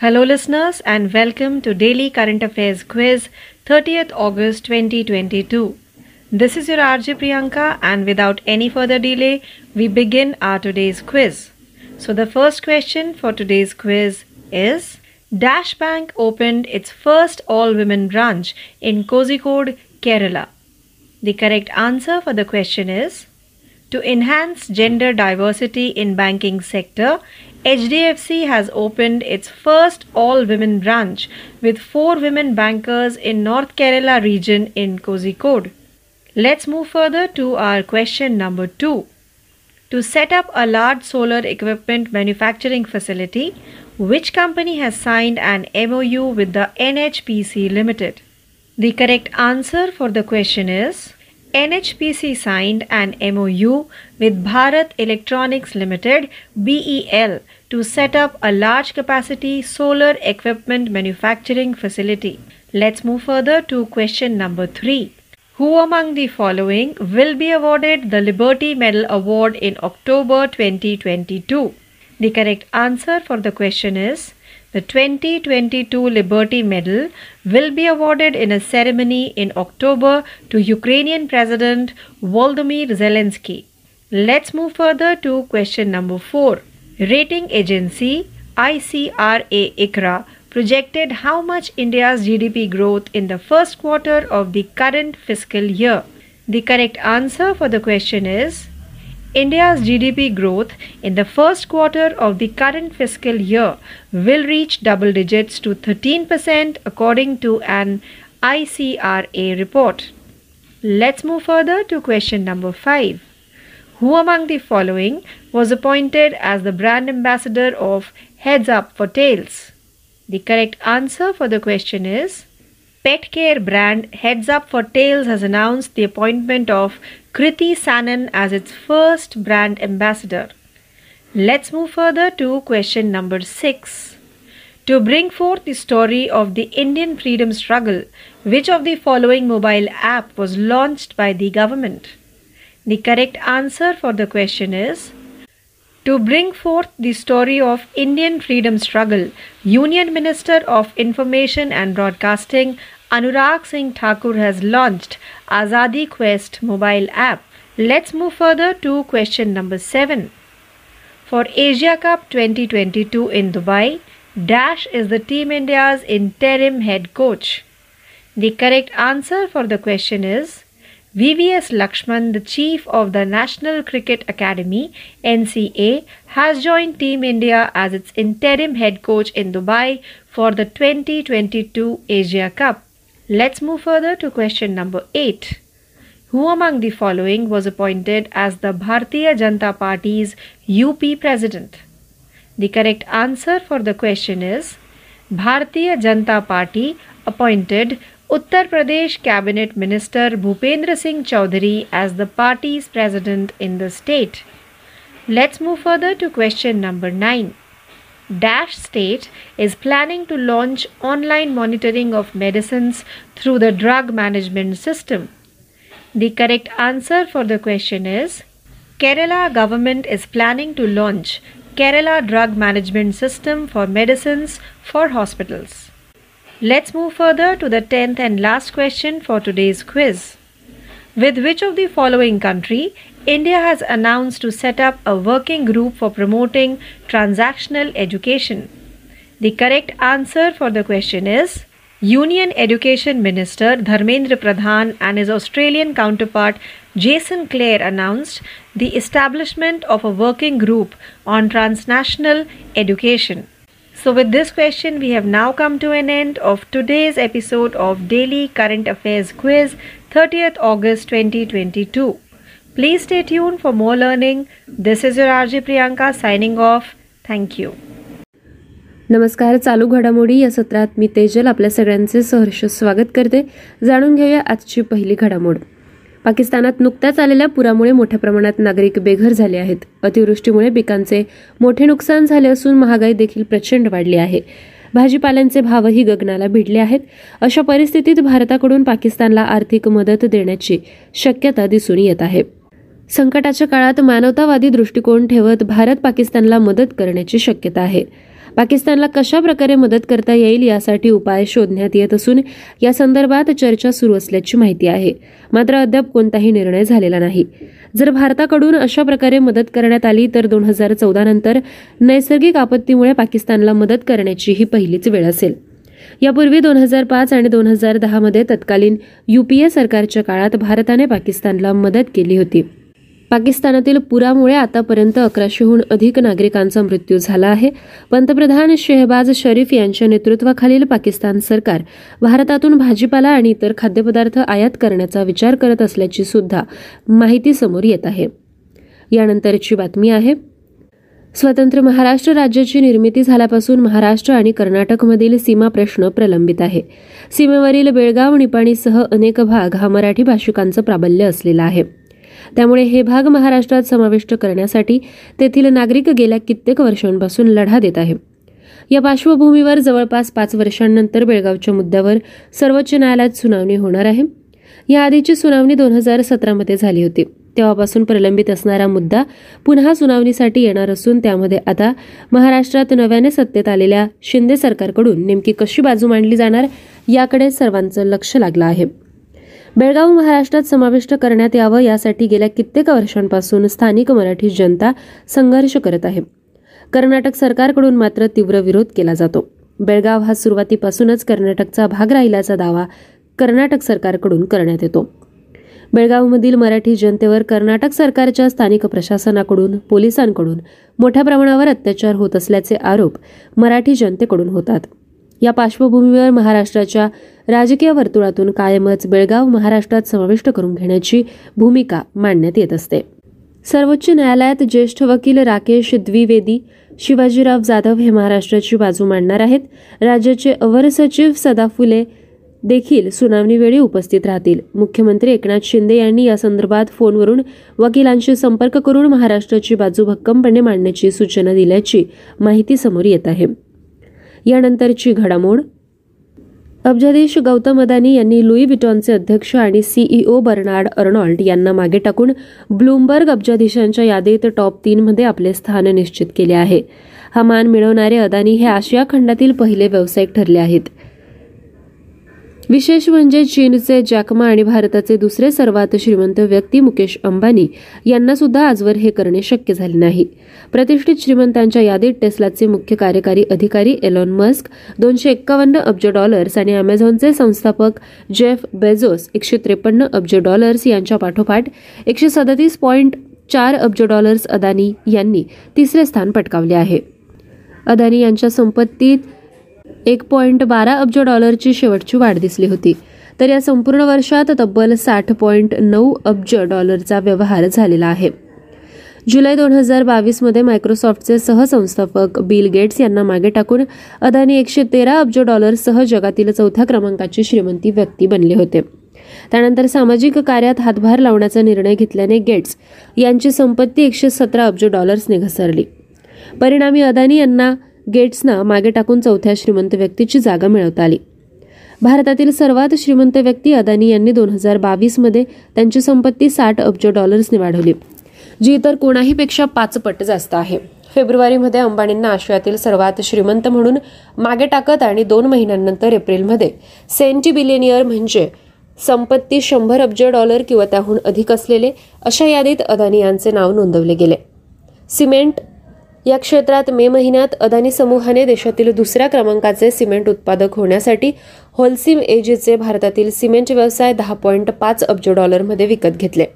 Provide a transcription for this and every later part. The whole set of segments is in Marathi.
Hello, listeners, and welcome to Daily Current Affairs Quiz, 30th August 2022. This is your RJ Priyanka, and without any further delay, we begin our today's quiz. So, the first question for today's quiz is Dash Bank opened its first all women branch in Kozhikode, Kerala. The correct answer for the question is to enhance gender diversity in banking sector, HDFC has opened its first all-women branch with four women bankers in North Kerala region in Kozhikode. Let's move further to our question number 2. To set up a large solar equipment manufacturing facility, which company has signed an MOU with the NHPC Limited? The correct answer for the question is NHPC signed an MOU with Bharat Electronics Limited BEL to set up a large capacity solar equipment manufacturing facility. Let's move further to question number 3. Who among the following will be awarded the Liberty Medal Award in October 2022? The correct answer for the question is the 2022 Liberty Medal will be awarded in a ceremony in October to Ukrainian President Volodymyr Zelensky. Let's move further to question number 4. Rating agency ICRA ICRA projected how much India's GDP growth in the first quarter of the current fiscal year. The correct answer for the question is India's GDP growth in the first quarter of the current fiscal year will reach double digits to 13% according to an ICRA report. Let's move further to question number 5. Who among the following was appointed as the brand ambassador of Heads Up for Tails? The correct answer for the question is Pet care brand Heads Up for Tails has announced the appointment of Kriti Sanon as its first brand ambassador. Let's move further to question number 6. To bring forth the story of the Indian freedom struggle, which of the following mobile app was launched by the government? The correct answer for the question is to bring forth the story of Indian freedom struggle, Union Minister of Information and Broadcasting Anurag Singh Thakur has launched Azadi Quest mobile app. Let's move further to question number 7. For Asia Cup 2022 in Dubai, Dash is the Team India's interim head coach. The correct answer for the question is VVS Lakshman, the chief of the National Cricket Academy NCA, has joined Team India as its interim head coach in Dubai for the 2022 Asia Cup. Let's move further to question number 8. Who among the following was appointed as the Bharatiya Janata Party's UP president? The correct answer for the question is Bharatiya Janata Party appointed Uttar Pradesh Cabinet Minister Bhupendra Singh Chaudhary as the party's president in the state. Let's move further to question number 9. Dash State is planning to launch online monitoring of medicines through the drug management system. The correct answer for the question is Kerala government is planning to launch Kerala drug management system for medicines for hospitals. Let's move further to the 10th and last question for today's quiz. With which of the following country India has announced to set up a working group for promoting transactional education? The correct answer for the question is Union Education Minister Dharmendra Pradhan and his Australian counterpart Jason Clare announced the establishment of a working group on transnational education. So, with this question, we have now come to an end of today's episode of Daily Current Affairs Quiz, 30th August 2022. Please stay tuned for more learning. This is your RJ Priyanka signing off. Thank you. नमस्कार चालू घडामोडी या सत्रात मी तेजल आपल्या सगळ्यांचे सहर्ष स्वागत करते जाणून घेऊया आजची पहिली घडामोड पाकिस्तानात नुकत्याच आलेल्या पुरामुळे मोठ्या प्रमाणात नागरिक बेघर झाले आहेत अतिवृष्टीमुळे पिकांचे मोठे नुकसान झाले असून महागाई देखील प्रचंड वाढली आहे भाजीपाल्यांचे भावही गगनाला भिडले आहेत अशा परिस्थितीत भारताकडून पाकिस्तानला आर्थिक मदत देण्याची शक्यता दिसून येत आहे संकटाच्या काळात मानवतावादी दृष्टिकोन ठेवत भारत पाकिस्तानला मदत करण्याची शक्यता आहे. पाकिस्तानला कशा प्रकारे मदत करता येईल यासाठी उपाय शोधण्यात येत असून या संदर्भात चर्चा सुरू असल्याची माहिती आहे. मात्र अद्याप कोणताही निर्णय झालेला नाही. जर भारताकडून अशा प्रकारे मदत करण्यात आली तर दोन हजार चौदा नंतर नैसर्गिक आपत्तीमुळे पाकिस्तानला मदत करण्याची ही पहिलीच वेळ असेल. यापूर्वी दोन हजार पाच आणि दोन हजार दहामध्ये तत्कालीन युपीए सरकारच्या काळात भारताने पाकिस्तानला मदत केली होती. पाकिस्तानातील पुरामुळे आतापर्यंत अकराशेहून अधिक नागरिकांचा मृत्यू झाला आहे. पंतप्रधान शेहबाज शरीफ यांच्या नेतृत्वाखालील पाकिस्तान सरकार भारतातून भाजीपाला आणि इतर खाद्यपदार्थ आयात करण्याचा विचार करत असल्याची सुद्धा माहिती समोर येत आहे. यानंतरची बातमी आहे. स्वतंत्र महाराष्ट्र राज्याची निर्मिती झाल्यापासून महाराष्ट्र आणि कर्नाटकमधील सीमा प्रश्न प्रलंबित आहे. सीमेवरील बेळगाव निपाणीसह अनेक भाग हा मराठी भाषिकांचं प्राबल्य असलेला आहे. त्यामुळे हे भाग महाराष्ट्रात समाविष्ट करण्यासाठी तेथील नागरिक गेल्या कित्येक वर्षांपासून लढा देत आहे या पार्श्वभूमीवर जवळपास पाच वर्षांनंतर बेळगावच्या मुद्द्यावर सर्वोच्च न्यायालयात सुनावणी होणार आहे. या आधीची सुनावणी दोन हजार सतरामध्ये झाली होती. तेव्हापासून प्रलंबित असणारा मुद्दा पुन्हा सुनावणीसाठी येणार असून त्यामध्ये आता महाराष्ट्रात नव्याने सत्तेत आलेल्या शिंदे सरकारकडून नेमकी कशी बाजू मांडली जाणार याकडे सर्वांचं लक्ष लागलं आहे. बेळगाव महाराष्ट्रात समाविष्ट करण्यात यावं यासाठी गेल्या कित्येक वर्षांपासून स्थानिक मराठी जनता संघर्ष करत आहे. कर्नाटक सरकारकडून मात्र तीव्र विरोध केला जातो. बेळगाव हा सुरुवातीपासूनच कर्नाटकचा भाग राहिल्याचा दावा कर्नाटक सरकारकडून करण्यात येतो. बेळगावमधील मराठी जनतेवर कर्नाटक सरकारच्या स्थानिक प्रशासनाकडून पोलिसांकडून मोठ्या प्रमाणावर अत्याचार होत असल्याचे आरोप मराठी जनतेकडून होतात. या पार्श्वभूमीवर महाराष्ट्राच्या राजकीय वर्तुळातून कायमच बेळगाव महाराष्ट्रात समाविष्ट करून घेण्याची भूमिका मांडण्यात येत असते. सर्वोच्च न्यायालयात ज्येष्ठ वकील राकेश द्विवेदी शिवाजीराव जाधव हे महाराष्ट्राची बाजू मांडणार आहेत. राज्याचे अवर सचिव सदा फुले देखील सुनावणीवेळी उपस्थित राहतील. मुख्यमंत्री एकनाथ शिंदे यांनी या संदर्भात फोनवरून वकिलांशी संपर्क करून महाराष्ट्राची बाजू भक्कमपणे मांडण्याची सूचना दिल्याची माहिती समोर येत आहे. यानंतरची घडामोड? अब्जाधीश गौतम अदानी यांनी लुई विटॉनचे अध्यक्ष आणि सीईओ बर्नार्ड अर्नॉल्ड यांना मागे टाकून ब्लूमबर्ग अब्जाधीशांच्या यादीत टॉप तीनमध्ये आपले स्थान निश्चित केले आहे. हा मान मिळवणारे अदानी हे आशिया खंडातील पहिले व्यावसायिक ठरले आहेत. विशेष म्हणजे चीनचे जॅकमा आणि भारताचे दुसरे सर्वात श्रीमंत व्यक्ती मुकेश अंबानी यांना सुद्धा आजवर हे करणे शक्य झाले नाही. प्रतिष्ठित श्रीमंतांच्या यादीत टेस्लाचे मुख्य कार्यकारी अधिकारी एलॉन मस्क दोनशे एक्कावन्न अब्ज डॉलर्स आणि अमेझॉनचे संस्थापक जेफ बेझोस एकशे त्रेपन्न अब्ज डॉलर्स यांच्या पाठोपाठ एकशे सदतीस पॉईंट चार अब्ज डॉलर्स अदानी यांनी तिसरे स्थान पटकावले आहे. अदानी यांच्या संपत्तीत एक पॉईंट बारा अब्ज डॉलरची शेवटची वाढ दिसली होती. तर या संपूर्ण वर्षात तब्बल साठ पॉईंट नऊ अब्ज डॉलरचा व्यवहार झालेला आहे. जुलै दोन हजार बावीसमध्ये मायक्रोसॉफ्टचे सहसंस्थापक बिल गेट्स यांना मागे टाकून अदानी एकशे तेरा अब्ज डॉलरसह जगातील चौथ्या क्रमांकाची श्रीमंती व्यक्ती बनले होते. त्यानंतर सामाजिक कार्यात हातभार लावण्याचा निर्णय घेतल्याने गेट्स यांची संपत्ती एकशे सतरा अब्ज डॉलर्सने घसरली. परिणामी अदानी यांना गेट्सना मागे टाकून चौथ्या श्रीमंत व्यक्तीची जागा मिळवता आली भारतातील सर्वात श्रीमंत व्यक्ती अदानी यांनी दोन हजार बावीसमध्ये त्यांची संपत्ती साठ अब्ज डॉलर्सने वाढवली जी इतर कोणाही पेक्षा पाच पट जास्त आहे. फेब्रुवारीमध्ये अंबानींना आशियातील सर्वात श्रीमंत म्हणून मागे टाकत आणि दोन महिन्यांनंतर एप्रिलमध्ये सेंटी बिलियनियर म्हणजे संपत्ती शंभर अब्ज डॉलर किंवा त्याहून अधिक असलेले अशा यादीत अदानी यांचे नाव नोंदवले गेले. सिमेंट या क्षेत्रात मे महिन्यात अदानी समूहाने देशातील दुसऱ्या क्रमांकाचे सिमेंट उत्पादक होण्यासाठी होलसिम एजीचे भारतातील सिमेंट व्यवसाय दहा पॉईंट पाच अब्ज डॉलरमध्ये विकत घेतले.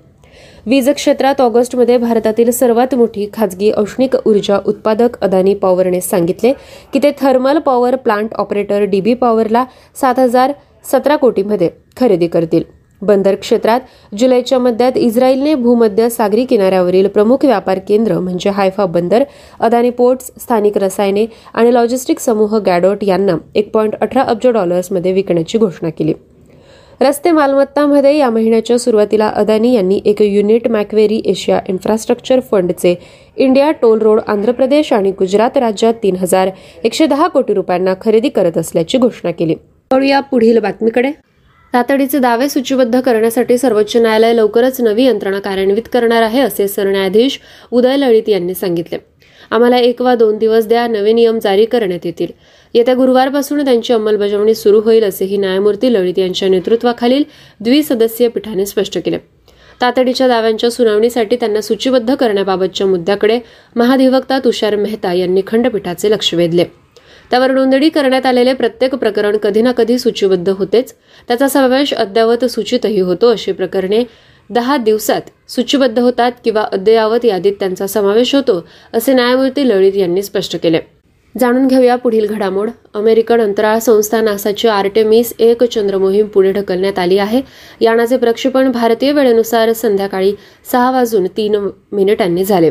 वीज क्षेत्रात ऑगस्टमध्ये भारतातील सर्वात मोठी खाजगी औष्णिक ऊर्जा उत्पादक अदानी पॉवरने सांगितले की ते thermal power plant operator D B सात हजार सतरा कोटीमध्ये खरेदी करतील. बंदर क्षेत्रात जुलैच्या मध्यात इस्रायलने भूमध्य सागरी किनाऱ्यावरील प्रमुख व्यापार केंद्र म्हणजे हायफा बंदर अदानी पोर्ट्स स्थानिक रसायने आणि लॉजिस्टिक समूह गॅडोट यांना एक पॉईंट अठरा अब्ज डॉलर्समध्ये विकण्याची घोषणा केली. रस्ते मालमत्तामध्ये या महिन्याच्या सुरुवातीला अदानी यांनी एक युनिट मॅक्वेरी एशिया इन्फ्रास्ट्रक्चर फंडचे India toll road Andhra Pradesh आणि गुजरात राज्यात तीन हजार एकशे दहा कोटी रुपयांना खरेदी करत असल्याची घोषणा केली. या पुढील बातमीकडे. तातडीचे दावे सूचीबद्ध करण्यासाठी सर्वोच्च न्यायालय लवकरच नवी यंत्रणा कार्यान्वित करणार आहे असे सरन्यायाधीश उदय लळित यांनी सांगितले. आम्हाला एक वा दोन दिवस द्या नवे नियम जारी करण्यात येतील. येत्या गुरुवारपासून त्यांची अंमलबजावणी सुरू होईल असेही न्यायमूर्ती लळित यांच्या नेतृत्वाखालील द्विसदस्यीय पीठाने स्पष्ट केले. तातडीच्या दाव्यांच्या सुनावणीसाठी त्यांना सूचीबद्ध करण्याबाबतच्या मुद्द्याकडे महाधिवक्ता तुषार मेहता यांनी खंडपीठाचे लक्ष वेधले. त्यावर नोंदणी करण्यात आलेले प्रत्येक प्रकरण कधी ना कधी सूचीबद्ध होतेच. त्याचा समावेश अद्ययावत सूचितही होतो अशी प्रकरणे दहा दिवसात सूचीबद्ध होतात किंवा अद्ययावत यादीत त्यांचा समावेश होतो असे न्यायमूर्ती लळित यांनी स्पष्ट केले. जाणून घेऊया पुढील घडामोड. अमेरिकन अंतराळ संस्था नासाची आर्टेमिस एक चंद्र मोहीम पुढे ढकलण्यात आली आहे. यानाचे प्रक्षेपण भारतीय वेळेनुसार संध्याकाळी सहा वाजून तीन मिनिटांनी झाले.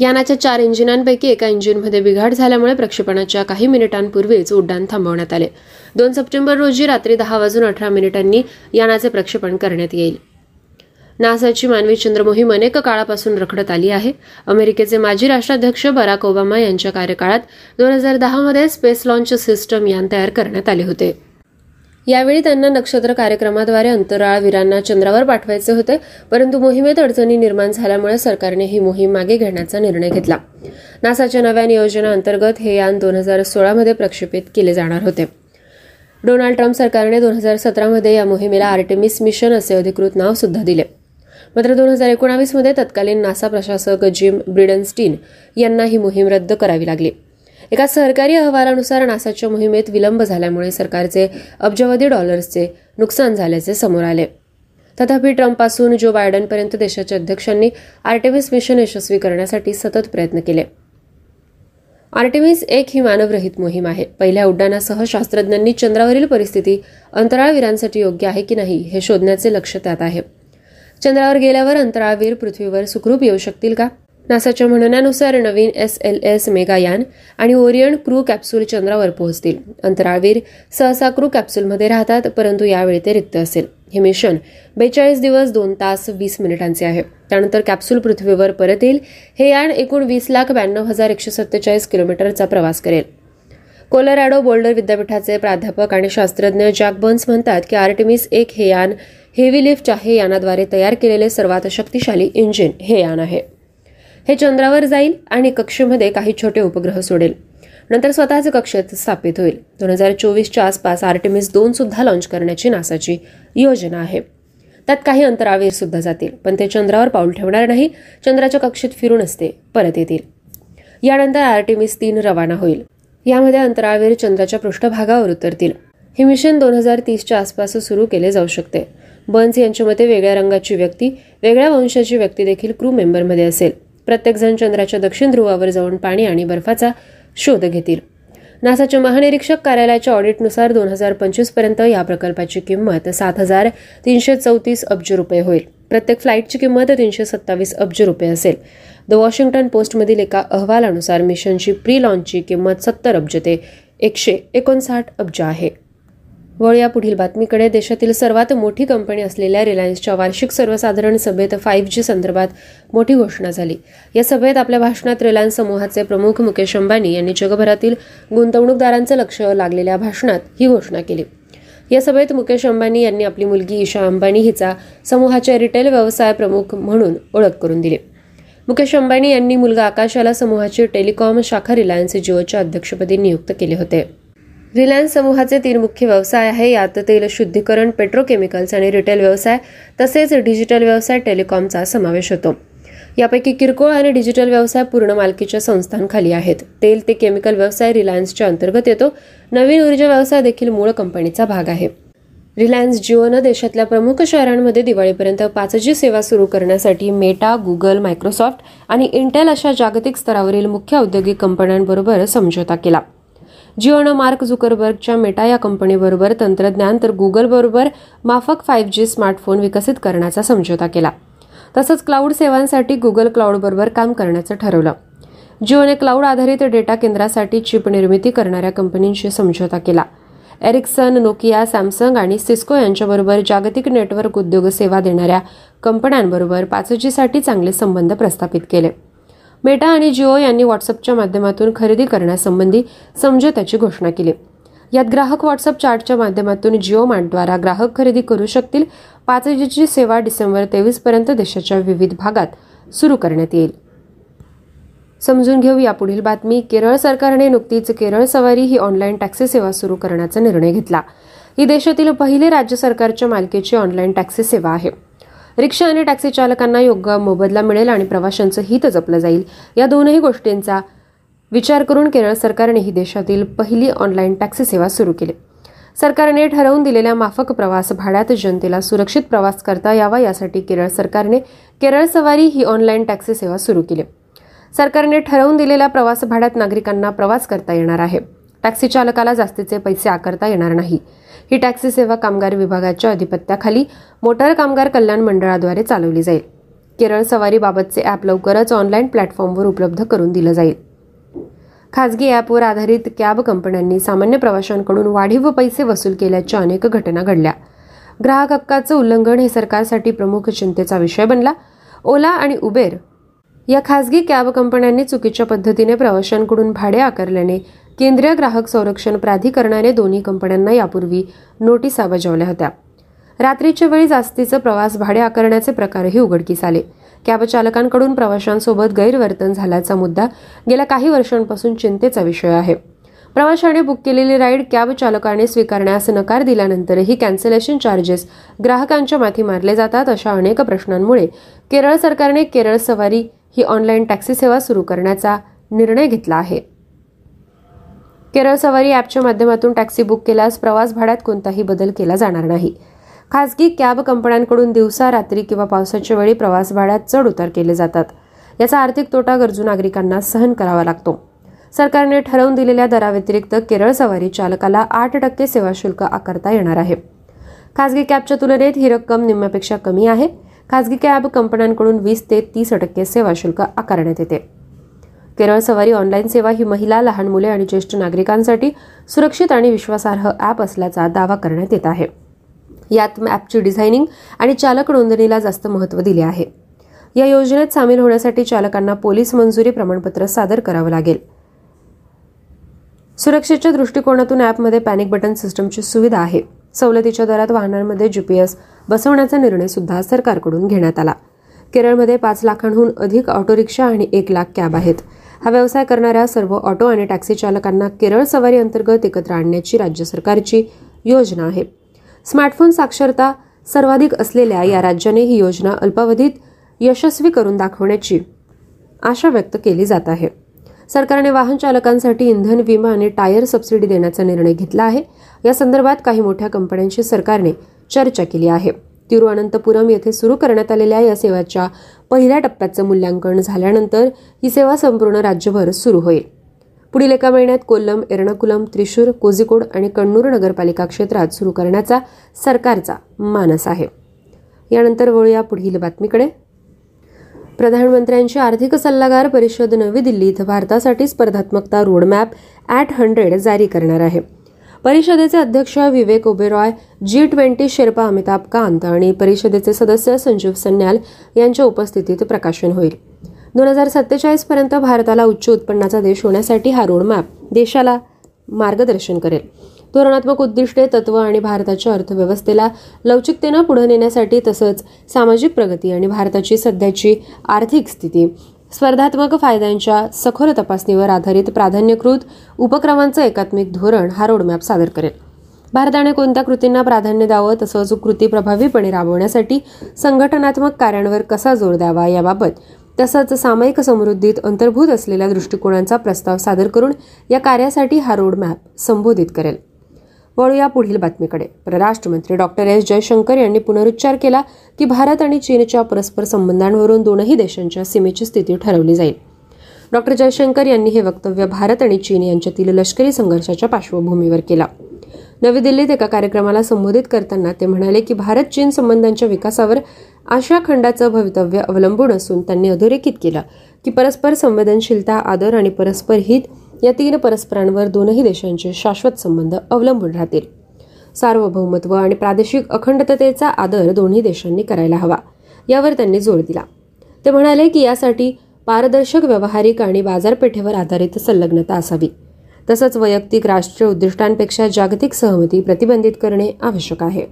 यानाच्या चार इंजिनांपैकी एका इंजिनमध्ये बिघाड झाल्यामुळे प्रक्षेपणाच्या काही मिनिटांपूर्वीच उड्डाण थांबवण्यात आले. दोन सप्टेंबर रोजी रात्री दहा वाजून अठरा मिनिटांनी यानाचे प्रक्षेपण करण्यात येईल. नासाची मानवी चंद्र मोहीम अनेक काळापासून रखडत आली आहे. अमेरिकेचे माजी राष्ट्राध्यक्ष बराक ओबामा यांच्या कार्यकाळात दोन हजार दहामध्ये स्पेस लॉन्च सिस्टम यान तयार करण्यात आले होते. यावेळी त्यांना नक्षत्र कार्यक्रमाद्वारे अंतराळवीरांना चंद्रावर पाठवायचे होते परंतु मोहिमेत अडचणी निर्माण झाल्यामुळे सरकारने ही मोहीम मागे घेण्याचा निर्णय घेतला. नासाच्या नव्या नियोजनाअंतर्गत हे यान दोन हजार सोळामध्ये प्रक्षेपित केले जाणार होते. डोनाल्ड ट्रम्प सरकारने दोन हजार सतरामध्ये या मोहिमेला आर्टेमिस मिशन असे अधिकृत नाव सुद्धा दिले. मात्र दोन हजार एकोणावीसमध्ये तत्कालीन नासा प्रशासक जिम ब्रिडनस्टीन यांना ही मोहीम रद्द करावी लागली. एका सरकारी अहवालानुसार नासाच्या मोहिमेत विलंब झाल्यामुळे सरकारचे अब्जावधी डॉलर्सचे नुकसान झाल्याचे समोर आले. तथापि ट्रम्पपासून जो बायडनपर्यंत देशाच्या अध्यक्षांनी आर्टेमिस मिशन यशस्वी करण्यासाठी सतत प्रयत्न केले. आर्टेमिस एक ही मानवरहित मोहीम आहे. पहिल्या उड्डाणासह शास्त्रज्ञांनी चंद्रावरील परिस्थिती अंतराळवीरांसाठी योग्य आहे की नाही हे शोधण्याचे लक्ष त्यात आहे. चंद्रावर गेल्यावर अंतराळवीर पृथ्वीवर सुखरूप येऊ शकतील का? नासाच्या म्हणण्यानुसार नवीन एस एल एस मेगायान आणि ओरियन क्रू कॅप्सूल चंद्रावर पोहोचतील. अंतराळवीर सहसा क्रू कॅप्सूलमध्ये राहतात परंतु यावेळी ते रिक्त असेल. हे मिशन बेचाळीस दिवस दोन तास वीस मिनिटांचे आहे. त्यानंतर कॅप्सूल पृथ्वीवर परत येईल हे यान एकूण वीस लाख ब्याण्णव हजार एकशे सत्तेचाळीस किलोमीटरचा प्रवास करेल. कोलोरॅडो बोल्डर विद्यापीठाचे प्राध्यापक आणि शास्त्रज्ञ जॅक बन्स म्हणतात की आर्टिमिस एक हे यान हेवी लिफ्ट आहे यानाद्वारे तयार केलेले सर्वात शक्तिशाली इंजिन हे यान आहे. हे चंद्रावर जाईल आणि कक्षेमध्ये काही छोटे उपग्रह सोडेल. नंतर स्वतःच कक्षेत स्थापित होईल. दोन हजार चोवीसच्या आसपास आर्टेमिस दोन सुद्धा लॉन्च करण्याची नासाची योजना आहे. त्यात काही अंतरावीर सुद्धा जातील पण ते चंद्रावर पाऊल ठेवणार नाही चंद्राच्या कक्षेत फिरून असते परत येतील. यानंतर आर्टेमिस तीन रवाना होईल. यामध्ये अंतराळवीर चंद्राच्या पृष्ठभागावर उतरतील. हे मिशन दोन हजार तीसच्या आसपास सुरू केले जाऊ शकते. बन्स यांच्या मते वेगळ्या रंगाची व्यक्ती वेगळ्या वंशाची व्यक्ती देखील क्रू मेंबरमध्ये असेल. प्रत्येकजण चंद्राच्या दक्षिण ध्रुवावर जाऊन पाणी आणि बर्फाचा शोध घेतील. नासाच्या महानिरीक्षक कार्यालयाच्या ऑडिटनुसार दोन हजार पंचवीसपर्यंत या प्रकल्पाची किंमत सात हजार तीनशे चौतीस अब्ज रुपये होईल. प्रत्येक फ्लाईटची किंमत तीनशे सत्तावीस अब्ज रुपये असेल. द वॉशिंग्टन पोस्टमधील एका अहवालानुसार मिशनची प्री लॉन्चची किंमत सत्तर अब्ज ते एकशे एकोणसाठ अब्ज आहे. वळ या पुढील बातमीकडे. देशातील सर्वात मोठी कंपनी असलेल्या रिलायन्सच्या वार्षिक सर्वसाधारण सभेत फाईव्ह जी संदर्भात मोठी घोषणा झाली. या सभेत आपल्या भाषणात रिलायन्स समूहाचे प्रमुख मुकेश अंबानी यांनी जगभरातील गुंतवणूकदारांचं लक्ष लागलेल्या भाषणात ही घोषणा केली. या सभेत मुकेश अंबानी यांनी आपली मुलगी ईशा अंबानी हिचा समूहाच्या रिटेल व्यवसाय प्रमुख म्हणून ओळख करून दिली. मुकेश अंबानी यांनी मुलगा आकाशाला समूहाची टेलिकॉम शाखा रिलायन्स जिओच्या अध्यक्षपदी नियुक्त केले होते. रिलायन्स समूहाचे तीन मुख्य व्यवसाय आहे. यात तेल शुद्धीकरण पेट्रोकेमिकल्स आणि रिटेल व्यवसाय तसेच डिजिटल व्यवसाय टेलिकॉमचा समावेश होतो. यापैकी किरकोळ आणि डिजिटल व्यवसाय पूर्ण मालकीच्या संस्थांखाली आहेत. तेल ते केमिकल व्यवसाय रिलायन्सच्या अंतर्गत येतो. नवीन ऊर्जा व्यवसाय देखील मूळ कंपनीचा भाग आहे. रिलायन्स जिओनं देशातल्या प्रमुख शहरांमध्ये दिवाळीपर्यंत पाच जी सेवा सुरू करण्यासाठी मेटा गुगल मायक्रोसॉफ्ट आणि इंटेल अशा जागतिक स्तरावरील मुख्य औद्योगिक कंपन्यांबरोबर समझोता केला. जिओनं मार्क झुकरबर्गच्या मेटा या कंपनीबरोबर तंत्रज्ञान तर गुगलबरोबर माफक फाईव्ह जी स्मार्टफोन विकसित करण्याचा समझोता केला. तसंच क्लाउड सेवांसाठी गुगल क्लाउडबरोबर काम करण्याचं ठरवलं. जिओने क्लाउड आधारित डेटा केंद्रासाठी चिप निर्मिती करणाऱ्या कंपनींशी समझोता केला. एरिक्सन नोकिया सॅमसंग आणि सिस्को यांच्याबरोबर जागतिक नेटवर्क उद्योग सेवा देणाऱ्या कंपन्यांबरोबर पाच जीसाठी चांगले संबंध प्रस्थापित केले. मेटा आणि जिओ यांनी व्हॉट्सअपच्या माध्यमातून खरेदी करण्यासंबंधी समझोत्याची घोषणा केली. यात ग्राहक व्हॉट्सअप चार्टच्या माध्यमातून जिओ मार्टद्वारा ग्राहक खरेदी करू शकतील. पाच जीची सेवा डिसेंबर तेवीस पर्यंत देशाच्या विविध भागात सुरू करण्यात येईल. समजून घेऊ या पुढील बातमी. केरळ सरकारने नुकतीच केरळ सवारी ही ऑनलाईन टॅक्सी सेवा सुरू करण्याचा निर्णय घेतला. ही देशातील पहिली राज्य सरकारच्या मालकीची ऑनलाईन टॅक्सी सेवा आहे. रिक्षा आणि टॅक्सी चालकांना योग्य मोबदला मिळेल आणि प्रवाशांचं हित जपलं जाईल. या दोनही गोष्टींचा विचार करून केरळ सरकारने ही देशातील पहिली ऑनलाईन टॅक्सी सेवा सुरू केली. सरकारने ठरवून दिलेल्या माफक प्रवास भाड्यात जनतेला सुरक्षित प्रवास करता यावा यासाठी केरळ सरकारने केरळ सवारी ही ऑनलाईन टॅक्सी सेवा सुरू केली. सरकारने ठरवून दिलेल्या प्रवास भाड्यात नागरिकांना प्रवास करता येणार आहे. टॅक्सी चालकाला जास्तीचे पैसे आकारता येणार नाही. ही टॅक्सी सेवा कामगार विभागाच्या अधिपत्याखाली मोटार कामगार कल्याण मंडळाद्वारे चालवली जाईल. केरळ सवारीबाबतचे ॲप लवकरच ऑनलाईन प्लॅटफॉर्मवर उपलब्ध करून दिलं जाईल. खाजगी ॲपवर आधारित कॅब कंपन्यांनी सामान्य प्रवाशांकडून वाढीव पैसे वसूल केल्याच्या अनेक घटना घडल्या. ग्राहक हक्काचं उल्लंघन हे सरकारसाठी प्रमुख चिंतेचा विषय बनला. ओला आणि उबेर या खासगी कॅब कंपन्यांनी चुकीच्या पद्धतीने प्रवाशांकडून भाडे आकारल्याने केंद्रीय ग्राहक संरक्षण प्राधिकरणाने दोन्ही कंपन्यांना यापूर्वी नोटिसा बजावल्या होत्या. रात्रीच्या वेळी जास्तीचं प्रवास भाडे आकारण्याचे प्रकारही उघडकीस आले. कॅब चालकांकडून प्रवाशांसोबत गैरवर्तन झाल्याचा मुद्दा गेल्या काही वर्षांपासून चिंतेचा विषय आहे. प्रवाशाने बुक केलेली राईड कॅब चालकाने स्वीकारण्यास नकार दिल्यानंतरही कॅन्सलेशन चार्जेस ग्राहकांच्या माथी मारले जातात अशा अनेक प्रश्नांमुळे केरळ सरकारने केरळ सवारी ही ऑनलाईन टॅक्सी सेवा सुरू करण्याचा निर्णय घेतला आहे. केरळ सवारी ॲपच्या माध्यमातून टॅक्सी बुक केल्यास प्रवास भाड्यात कोणताही बदल केला जाणार नाही. खासगी कॅब कंपन्यांकडून दिवसा रात्री किंवा पावसाच्या वेळी प्रवास भाड्यात चढ उतार केले जातात. याचा आर्थिक तोटा गरजू नागरिकांना सहन करावा लागतो. सरकारने ठरवून दिलेल्या दराव्यतिरिक्त केरळ सवारी चालकाला आठ टक्के सेवा शुल्क आकारता येणार आहे. खासगी कॅबच्या तुलनेत ही रक्कम निम्म्यापेक्षा कमी आहे. खासगी कॅब कंपन्यांकडून वीस ते तीस टक्के सेवा शुल्क आकारण्यात येते. केरळ सवारी ऑनलाईन सेवा ही महिला लहान मुले आणि ज्येष्ठ नागरिकांसाठी सुरक्षित आणि विश्वासार्ह ॲप असल्याचा दावा करण्यात येत आहे. यात ॲपची डिझायनिंग आणि चालक नोंदणीला जास्त महत्त्व दिले आहे. या योजनेत सामील होण्यासाठी चालकांना पोलीस मंजुरी प्रमाणपत्र सादर करावं लागेल. सुरक्षेच्या दृष्टिकोनातून ॲपमध्ये पॅनिक बटन सिस्टमची सुविधा आहे. सवलतीच्या दरात वाहनांमध्ये जीपीएस बसवण्याचा निर्णय सुद्धा सरकारकडून घेण्यात आला. केरळमध्ये पाच लाखांहून अधिक ऑटो रिक्षा आणि एक लाख कॅब आहेत. हा व्यवसाय करणाऱ्या सर्व ऑटो आणि टॅक्सी चालकांना केरळ सवारी अंतर्गत एकत्र आणण्याची राज्य सरकारची योजना आहे. स्मार्टफोन साक्षरता सर्वाधिक असलेल्या या राज्याने ही योजना अल्पावधीत यशस्वी करून दाखवण्याची आशा व्यक्त केली जात आहे. सरकारने वाहन चालकांसाठी इंधन विमा आणि टायर सबसिडी देण्याचा निर्णय घेतला आहे. या संदर्भात काही मोठ्या कंपन्यांशी सरकारने चर्चा केली आहे. तिरुअनंतपुरम येथे सुरू करण्यात आलेल्या या सेवाच्या पहिल्या टप्प्याचं मूल्यांकन झाल्यानंतर ही सेवा संपूर्ण राज्यभर सुरू होईल. पुढील एका महिन्यात कोल्लम एर्णाकुलम त्रिशूर कोझिकोड आणि कण्णूर नगरपालिका क्षेत्रात सुरू करण्याचा सरकारचा मानस आहे. यानंतर वळूया पुढील बातमीकडे. प्रधानमंत्र्यांची आर्थिक सल्लागार परिषद नवी दिल्ली इथं भारतासाठी स्पर्धात्मकता रोडमॅप ॲट हंड्रेड जारी करणार आहे. परिषदेचे अध्यक्ष Vivek Oberoi G twenty sherpa Amitabh Kant आणि परिषदेचे सदस्य संजीव सन्याल यांच्या उपस्थितीत प्रकाशन होईल. दोन हजार सत्तेचाळीस पर्यंत भारताला उच्च उत्पन्नाचा देश होण्यासाठी हा रोडमॅप देशाला मार्गदर्शन करेल. धोरणात्मक उद्दिष्टे तत्व आणि भारताच्या अर्थव्यवस्थेला लवचिकतेनं पुढे नेण्यासाठी तसंच सामाजिक प्रगती आणि भारताची सध्याची आर्थिक स्थिती स्पर्धात्मक फायद्यांच्या सखोल तपासणीवर आधारित प्राधान्यकृत उपक्रमांचं एकात्मिक धोरण हा रोडमॅप सादर करेल. भारताने कोणत्या कृतींना प्राधान्य द्यावं तसंच कृती प्रभावीपणे राबवण्यासाठी संघटनात्मक कार्यांवर कसा जोर द्यावा याबाबत तसंच सामायिक समृद्धीत अंतर्भूत असलेल्या दृष्टिकोनांचा प्रस्ताव सादर करून या कार्यासाठी हा रोडमॅप संबोधित करेल. वळूया पुढील बातमीकडे. परराष्ट्र मंत्री डॉक्टर एस. जयशंकर यांनी पुनरुच्चार केला की भारत आणि चीनच्या परस्पर संबंधांवरून दोनही देशांच्या सीमेची स्थिती ठरवली जाईल. डॉक्टर जयशंकर यांनी हे वक्तव्य भारत आणि चीन यांच्यातील लष्करी संघर्षाच्या पार्श्वभूमीवर केला. नवी दिल्लीत एका कार्यक्रमाला संबोधित करताना ते म्हणाले की भारत चीन संबंधांच्या विकासावर आशिया खंडाचं भवितव्य अवलंबून असून त्यांनी अधोरेखित केलं की परस्पर संवेदनशीलता आदर आणि परस्पर हित या तीन परस्परांवर दोनही देशांचे शाश्वत संबंध अवलंबून राहतील. सार्वभौमत्व आणि प्रादेशिक अखंडतेचा आदर दोन्ही देशांनी करायला हवा यावर त्यांनी जोर दिला. ते म्हणाले की यासाठी पारदर्शक व्यावहारिक आणि बाजारपेठेवर आधारित संलग्नता असावी. तसंच वैयक्तिक राष्ट्रीय उद्दिष्टांपेक्षा जागतिक सहमती प्रतिबंधित करणे आवश्यक आहे.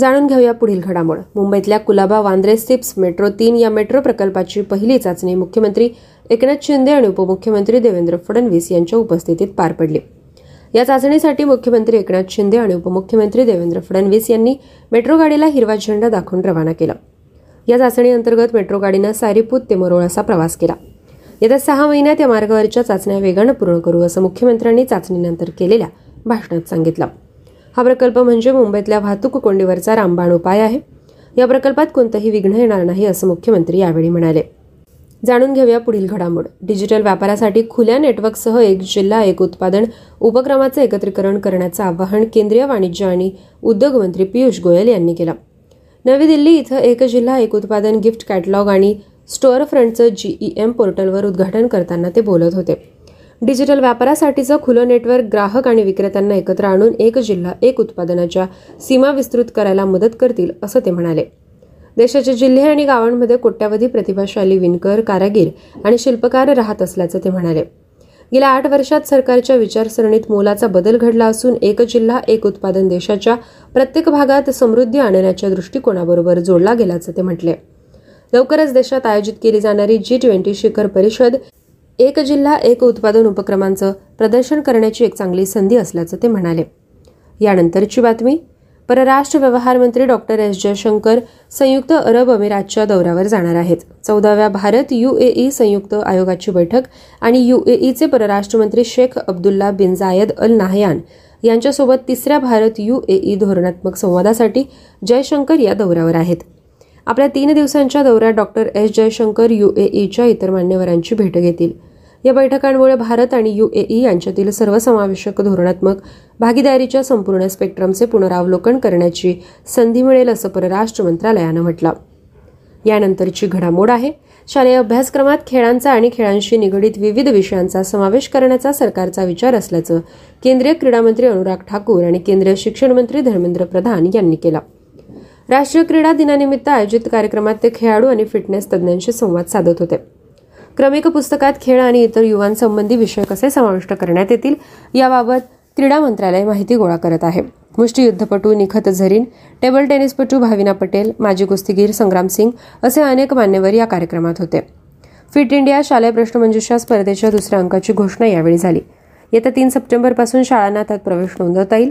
जाणून घेऊया पुढील घडामोड. मुंबईतल्या कुलाबा वांद्रे सिप्स मेट्रो तीन या मेट्रो प्रकल्पाची पहिली चाचणी मुख्यमंत्री एकनाथ शिंदे आणि उपमुख्यमंत्री देवेंद्र फडणवीस यांच्या उपस्थितीत पार पडली. या चाचणीसाठी मुख्यमंत्री एकनाथ शिंदे आणि उपमुख्यमंत्री देवेंद्र फडणवीस यांनी मेट्रो गाडीला हिरवा झेंडा दाखवून रवाना केला. या चाचणीअंतर्गत मेट्रो गाडीनं सारीपूत ते मरोळ असा प्रवास केला. येत्या सहा महिन्यात या मार्गावरच्या चाचण्या वेगानं पूर्ण करू असं मुख्यमंत्र्यांनी चाचणीनंतर केलेल्या भाषणात सांगितलं. हा प्रकल्प म्हणजे मुंबईतल्या वाहतूक कोंडीवरचा रामबाण उपाय आहे. या प्रकल्पात कोणतंही विघ्न येणार नाही असं मुख्यमंत्री यावेळी म्हणाले. जाणून घेऊया पुढील घडामोड. डिजिटल व्यापारासाठी खुल्या नेटवर्कसह एक जिल्हा एक उत्पादन उपक्रमाचं एकत्रीकरण करण्याचं आवाहन केंद्रीय वाणिज्य आणि उद्योग मंत्री पियुष गोयल यांनी केलं. नवी दिल्ली इथं एक जिल्हा एक उत्पादन गिफ्ट कॅटलॉग आणि स्टोअर फ्रंटचं जीईएम पोर्टलवर उद्घाटन करताना ते बोलत होते. डिजिटल व्यापारासाठीचं खुलं नेटवर्क ग्राहक आणि विक्रेत्यांना एकत्र आणून एक जिल्हा एक उत्पादनाच्या सीमा विस्तृत करायला मदत करतील असं ते म्हणाले. देशाचे जिल्हे आणि गावांमध्ये कोट्यावधी प्रतिभाशाली विणकर कारागीर आणि शिल्पकार राहत असल्याचं ते म्हणाले. गेल्या आठ वर्षात सरकारच्या विचारसरणीत मोलाचा बदल घडला असून एक जिल्हा एक उत्पादन देशाच्या प्रत्येक भागात समृद्धी आणण्याच्या दृष्टिकोनाबरोबर जोडला गेल्याचं ते म्हटले. लवकरच देशात आयोजित केली जाणारी जी ट्वेंटी शिखर परिषद एक जिल्हा एक उत्पादन उपक्रमांचं प्रदर्शन करण्याची एक चांगली संधी असल्याचं ते म्हणाले. यानंतरची बातमी परराष्ट्र व्यवहार मंत्री डॉक्टर एस. जयशंकर संयुक्त अरब अमिरातच्या दौऱ्यावर जाणार आहेत. चौदाव्या भारत युएई संयुक्त आयोगाची बैठक आणि युएईचे परराष्ट्र मंत्री Sheikh Abdullah bin Zayed Al Nahyan यांच्यासोबत तिसऱ्या भारत युएई धोरणात्मक संवादासाठी जयशंकर या दौऱ्यावर आहेत. आपल्या तीन दिवसांच्या दौऱ्यात डॉक्टर एस जयशंकर युएईच्या इतर मान्यवरांची भेट घेतील. या बैठकांमुळे भारत आणि युएई यांच्यातील सर्वसमावेशक धोरणात्मक भागीदारीच्या संपूर्ण स्पेक्ट्रमचे पुनरावलोकन करण्याची संधी मिळेल असं परराष्ट्र मंत्रालयानं म्हटलं. यानंतरची घडामोड आहे. शालेय अभ्यासक्रमात खेळांचा आणि खेळांशी निगडीत विविध विषयांचा समावेश करण्याचा सरकारचा विचार असल्याचं केंद्रीय क्रीडा मंत्री अनुराग ठाकूर आणि केंद्रीय शिक्षण मंत्री धर्मेंद्र प्रधान यांनी केलं. राष्ट्रीय क्रीडा दिनानिमित्त आयोजित कार्यक्रमात ते खेळाडू आणि फिटनेस तज्ज्ञांशी संवाद साधत होते. क्रमिक पुस्तकात खेळ आणि इतर युवांसंबंधी विषय कसे समाविष्ट करण्यात येतील याबाबत क्रीडा मंत्रालय माहिती गोळा करत आहे. मुष्टियुद्धपटू निखत झरीन टेबल टेनिसपटू भाविना पटेल माजी कुस्तीगीर संग्राम सिंग असे अनेक मान्यवर या कार्यक्रमात होते. फिट इंडिया शालेय प्रश्नमंजुषा स्पर्धेच्या दुसऱ्या अंकाची घोषणा यावेळी झाली. येत्या तीन सप्टेंबरपासून शाळांना त्यात प्रवेश नोंदवता येईल.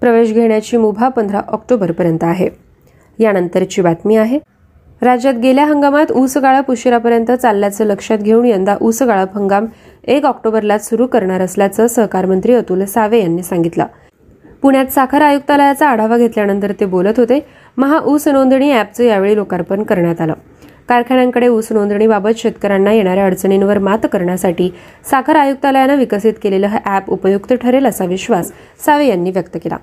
प्रवेश घेण्याची मुभा पंधरा ऑक्टोबरपर्यंत आहे. यानंतरची बातमी आहे. राज्यात गेल्या हंगामात ऊस गाळप उशिरापर्यंत चालल्याचं लक्षात घेऊन यंदा ऊस गाळप हंगाम एक ऑक्टोबरलाच सुरू करणार असल्याचं सहकार मंत्री अतुल सावे यांनी सांगितलं. पुण्यात साखर आयुक्तालयाचा आढावा घेतल्यानंतर ते बोलत होते महा ऊस नोंदणी ॲपचं यावेळी लोकार्पण करण्यात आलं. कारखान्यांकडे ऊस नोंदणीबाबत शेतकऱ्यांना येणाऱ्या अडचणींवर मात करण्यासाठी साखर आयुक्तालयानं विकसित केलेलं हे ॲप उपयुक्त ठरेल असा विश्वास सावे यांनी व्यक्त केला.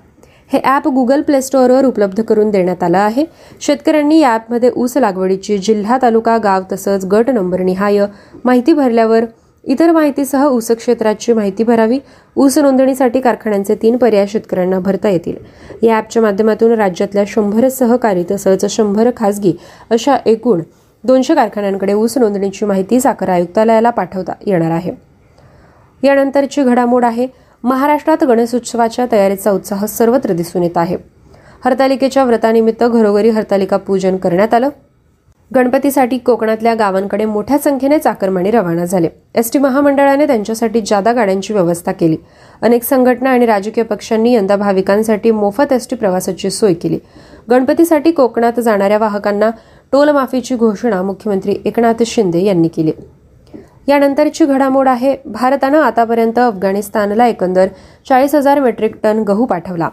हे ॲप गुगल प्ले स्टोअरवर उपलब्ध करून देण्यात आलं आहे. शेतकऱ्यांनी या ॲपमध्ये ऊस लागवडीची जिल्हा तालुका गाव तसंच गट नंबर निहाय माहिती भरल्यावर इतर माहितीसह ऊस क्षेत्राची माहिती भरावी. ऊस नोंदणीसाठी कारखान्यांचे तीन पर्याय शेतकऱ्यांना भरता येतील. या ॲपच्या माध्यमातून राज्यातल्या शंभर सहकारी तसंच शंभर खासगी अशा एकूण दोनशे कारखान्यांकडे ऊस नोंदणीची माहिती साखर आयुक्तालयाला पाठवता येणार आहे. यानंतरची घडामोड आहे. महाराष्ट्रात गणेशोत्सवाच्या तयारीचा उत्साह सर्वत्र दिसून येत आहे. हरतालिकेच्या व्रतानिमित्त घरोघरी हरतालिका पूजन करण्यात आलं. गणपतीसाठी कोकणातल्या गावांकडे मोठ्या संख्येने चाकरमानी रवाना झाले. एस टी महामंडळाने त्यांच्यासाठी जादा गाड्यांची व्यवस्था केली. अनेक संघटना आणि राजकीय पक्षांनी यंदा भाविकांसाठी मोफत एस टी प्रवासाची सोय केली. गणपतीसाठी कोकणात जाणाऱ्या वाहकांना टोलमाफीची घोषणा मुख्यमंत्री एकनाथ शिंदे यांनी केली. यानंतरची घडामोड आहे. भारतानं आतापर्यंत अफगाणिस्तानला एकंदर चाळीस हजार मेट्रिक टन गहू पाठवला.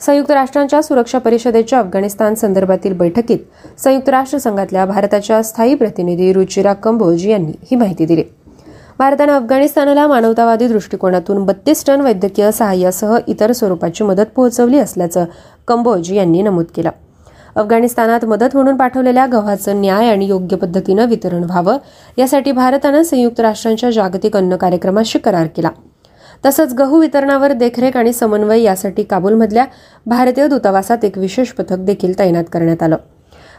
संयुक्त राष्ट्रांच्या सुरक्षा परिषदेच्या अफगाणिस्तान संदर्भातील बैठकीत संयुक्त राष्ट्र संघातल्या भारताच्या स्थायी प्रतिनिधी रुचिरा कंबोज यांनी ही माहिती दिली. भारतानं अफगाणिस्तानला मानवतावादी दृष्टिकोनातून बत्तीस टन वैद्यकीय सहाय्यासह इतर स्वरूपाची मदत पोहोचवली असल्याचं कंबोज यांनी नमूद केलं. अफगाणिस्तानात मदत म्हणून पाठवलेल्या गव्हाचं न्याय आणि योग्य पद्धतीनं वितरण व्हावं यासाठी भारतानं संयुक्त राष्ट्रांच्या जागतिक अन्न कार्यक्रमाशी करार केला. तसंच गहू वितरणावर देखरेख आणि समन्वय यासाठी काबूलमधल्या भारतीय दूतावासात एक विशेष पथक देखील तैनात करण्यात आलं.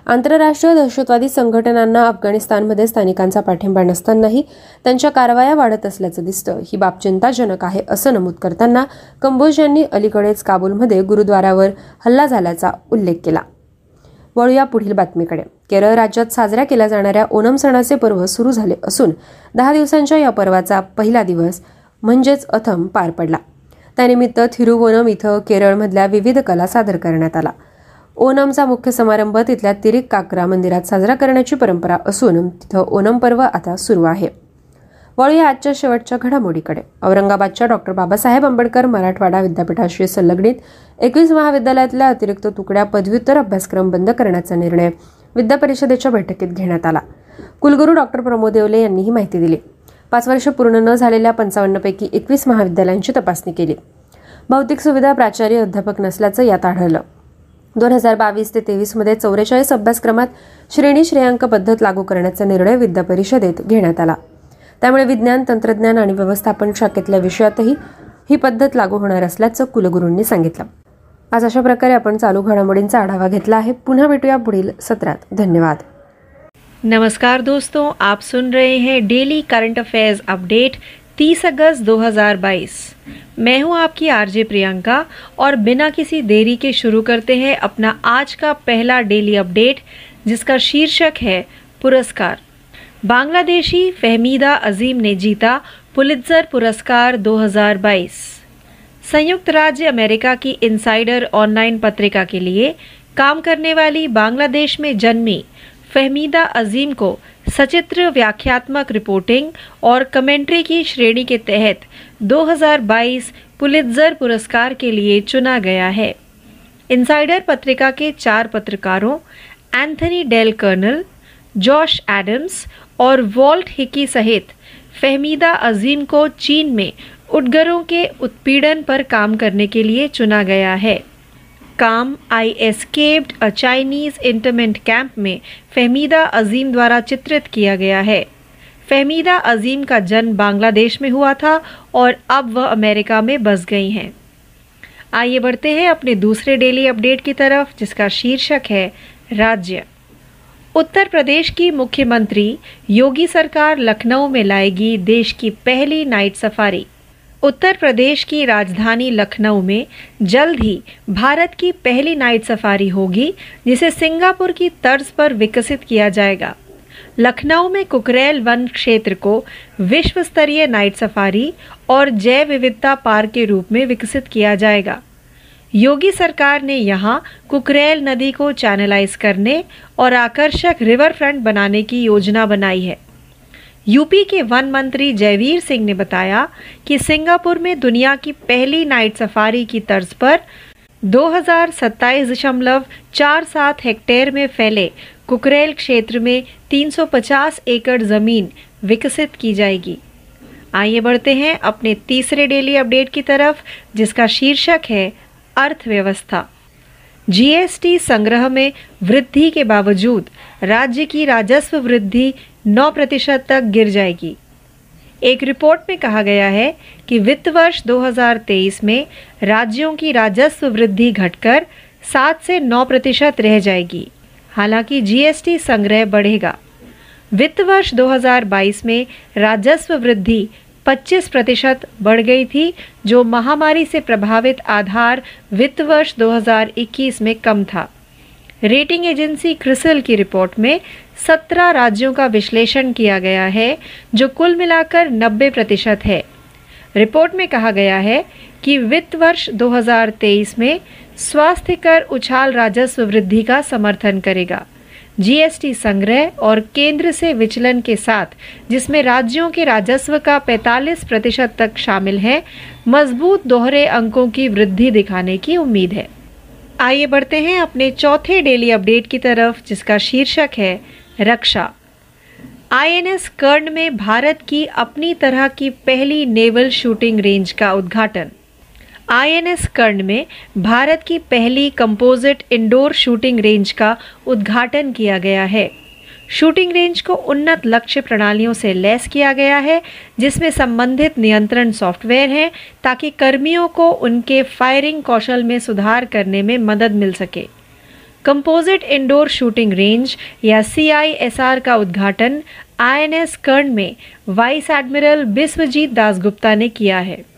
आंतरराष्ट्रीय दहशतवादी संघटनांना अफगाणिस्तानमध्ये स्थानिकांचा पाठिंबा नसतानाही त्यांच्या कारवाया वाढत असल्याचं दिसतं. ही बाब चिंताजनक आहे असं नमूद करताना कंबोज यांनी अलीकडेच काबूलमध्ये गुरुद्वारावर हल्ला झाल्याचा उल्लेख केला. वळूया पुढील बातमीकडे. केरळ राज्यात साजऱ्या केल्या जाणाऱ्या ओणम सणाचे पर्व सुरू झाले असून दहा दिवसांच्या या पर्वाचा पहिला दिवस म्हणजेच अथम पार पडला. त्यानिमित्त थिरुवोनम इथं केरळमधल्या विविध कला सादर करण्यात आला. ओनमचा मुख्य समारंभ तिथल्या तिरिक काकरा मंदिरात साजरा करण्याची परंपरा असून तिथं ओनम पर्व आता सुरू आहे. वळूया आजच्या शेवटच्या घडामोडीकडे. औरंगाबादच्या डॉक्टर बाबासाहेब आंबेडकर मराठवाडा विद्यापीठाशी संलग्नित एकवीस महाविद्यालयातल्या अतिरिक्त तुकड्या पदव्युत्तर अभ्यासक्रम बंद करण्याचा निर्णय विद्या परिषदेच्या बैठकीत घेण्यात आला. कुलगुरू डॉक्टर प्रमोद येवले यांनी ही माहिती दिली. पाच वर्ष पूर्ण न झालेल्या पंचावन्नपैकी एकवीस महाविद्यालयांची तपासणी केली. भौतिक सुविधा प्राचार्य अध्यापक नसल्याचं यात आढळलं. दोन हजार बावीस ते तेवीसमध्ये चौवेचाळीस अभ्यासक्रमात श्रेणी श्रेयांक पद्धत लागू करण्याचा निर्णय विद्या परिषदेत घेण्यात आला. त्यामुळे विज्ञान तंत्रज्ञान आणि व्यवस्थापन शाखेतल्या विषयातही ही पद्धत लागू होणार असल्याचं कुलगुरूंनी सांगितलं. आज अशा प्रकारे आपण चालू घडामोडींचा आढावा घेतला आहे. पुन्हा भेटूया पुढील सत्रात. धन्यवाद. नमस्कार दोस्तों आप सुन रहे हैं डेली करंट अफेयर्स अपडेट 30 अगस्त 2022 मैं हूं आपकी आरजे प्रियंका और बिना किसी देरी के शुरू करते हैं अपना आज का पहला डेली अपडेट जिसका शीर्षक है पुरस्कार। बांग्लादेशी फहमीदा अजीम ने जीता पुलित्जर पुरस्कार 2022 संयुक्त राज्य अमेरिका की इनसाइडर ऑनलाइन पत्रिका के लिए काम करने वाली बांग्लादेश में जन्मी फहमीदा अजीम को सचित्र व्याख्यात्मक रिपोर्टिंग और कमेंट्री की श्रेणी के तहत 2022 पुलित्जर पुरस्कार के लिए चुना गया है। इनसाइडर पत्रिका के चार पत्रकारों, Anthony Del Col, Josh Adams और वॉल्ट हिकी सहित फहमीदा अजीम को चीन में उडगरों के उत्पीड़न पर काम करने के लिए चुना गया है। काम I escaped a Chinese internment camp में फहमीदा अजीम द्वारा चित्रित किया गया है। फहमीदा अजीम का जन्म बांग्लादेश में हुआ था और अब वह अमेरिका में बस गई हैं। आइए बढ़ते हैं अपने दूसरे डेली अपडेट की तरफ़, जिसका शीर्षक है राज्य। उत्तर प्रदेश की मुख्यमंत्री योगी सरकार लखनऊ में लाएगी देश की पहली नाइट सफारी। उत्तर प्रदेश की राजधानी लखनऊ में जल्द ही भारत की पहली नाइट सफारी होगी, जिसे सिंगापुर की तर्ज पर विकसित किया जाएगा। लखनऊ में कुकरेल वन क्षेत्र को विश्व स्तरीय नाइट सफारी और जैव विविधता पार्क के रूप में विकसित किया जाएगा। योगी सरकार ने यहाँ कुकरेल नदी को चैनलाइज करने और आकर्षक रिवर फ्रंट बनाने की योजना बनाई है। यूपी के वन मंत्री जयवीर सिंह ने बताया कि सिंगापुर में दुनिया की पहली नाइट सफारी की तर्ज पर दो हेक्टेयर में फैले कुकरेल क्षेत्र में 350 एकड़ ज़मीन विकसित की जाएगी। आइए बढ़ते हैं अपने तीसरे डेली अपडेट की तरफ़, जिसका शीर्षक है अर्थव्यवस्था। जीएसटी संग्रह में वृद्धि के बावजूद राज्य की राजस्व वृद्धि 9 प्रतिशत तक गिर जाएगी। एक रिपोर्ट में कहा गया है कि वित्त वर्ष 2023 में राज्यों की राजस्व वृद्धि घटकर 7 से 9 प्रतिशत रह जाएगी। हालाँकि जीएसटी संग्रह बढ़ेगा। वित्त वर्ष 2022 में राजस्व वृद्धि 25 प्रतिशत बढ़ गई थी, जो महामारी से प्रभावित आधार वित्त वर्ष 2021 में कम था। रेटिंग एजेंसी क्रिसल की रिपोर्ट में 17 राज्यों का विश्लेषण किया गया है, जो कुल मिलाकर 90 प्रतिशत है। रिपोर्ट में कहा गया है कि वित्त वर्ष 2023 में स्वास्थ्य कर उछाल राजस्व वृद्धि का समर्थन करेगा। जीएसटी संग्रह और केंद्र से विचलन के साथ, जिसमें राज्यों के राजस्व का 45 प्रतिशत तक शामिल है, मज़बूत दोहरे अंकों की वृद्धि दिखाने की उम्मीद है। आइए बढ़ते हैं अपने चौथे डेली अपडेट की तरफ़, जिसका शीर्षक है, रक्षा। आईएनएस कर्ण में भारत की अपनी तरह की पहली नेवल शूटिंग रेंज का उद्घाटन। आईएनएस कर्ण में भारत की पहली कंपोजिट इंडोर शूटिंग रेंज का उद्घाटन किया गया है। शूटिंग रेंज को उन्नत लक्ष्य प्रणालियों से लैस किया गया है, जिसमें संबंधित नियंत्रण सॉफ्टवेयर है, ताकि कर्मियों को उनके फायरिंग कौशल में सुधार करने में मदद मिल सके। कंपोजिट इंडोर शूटिंग रेंज या सीआईएसआर का उद्घाटन आईएनएस कर्ण में वाइस एडमिरल बिस्वजीत दासगुप्ता ने किया है।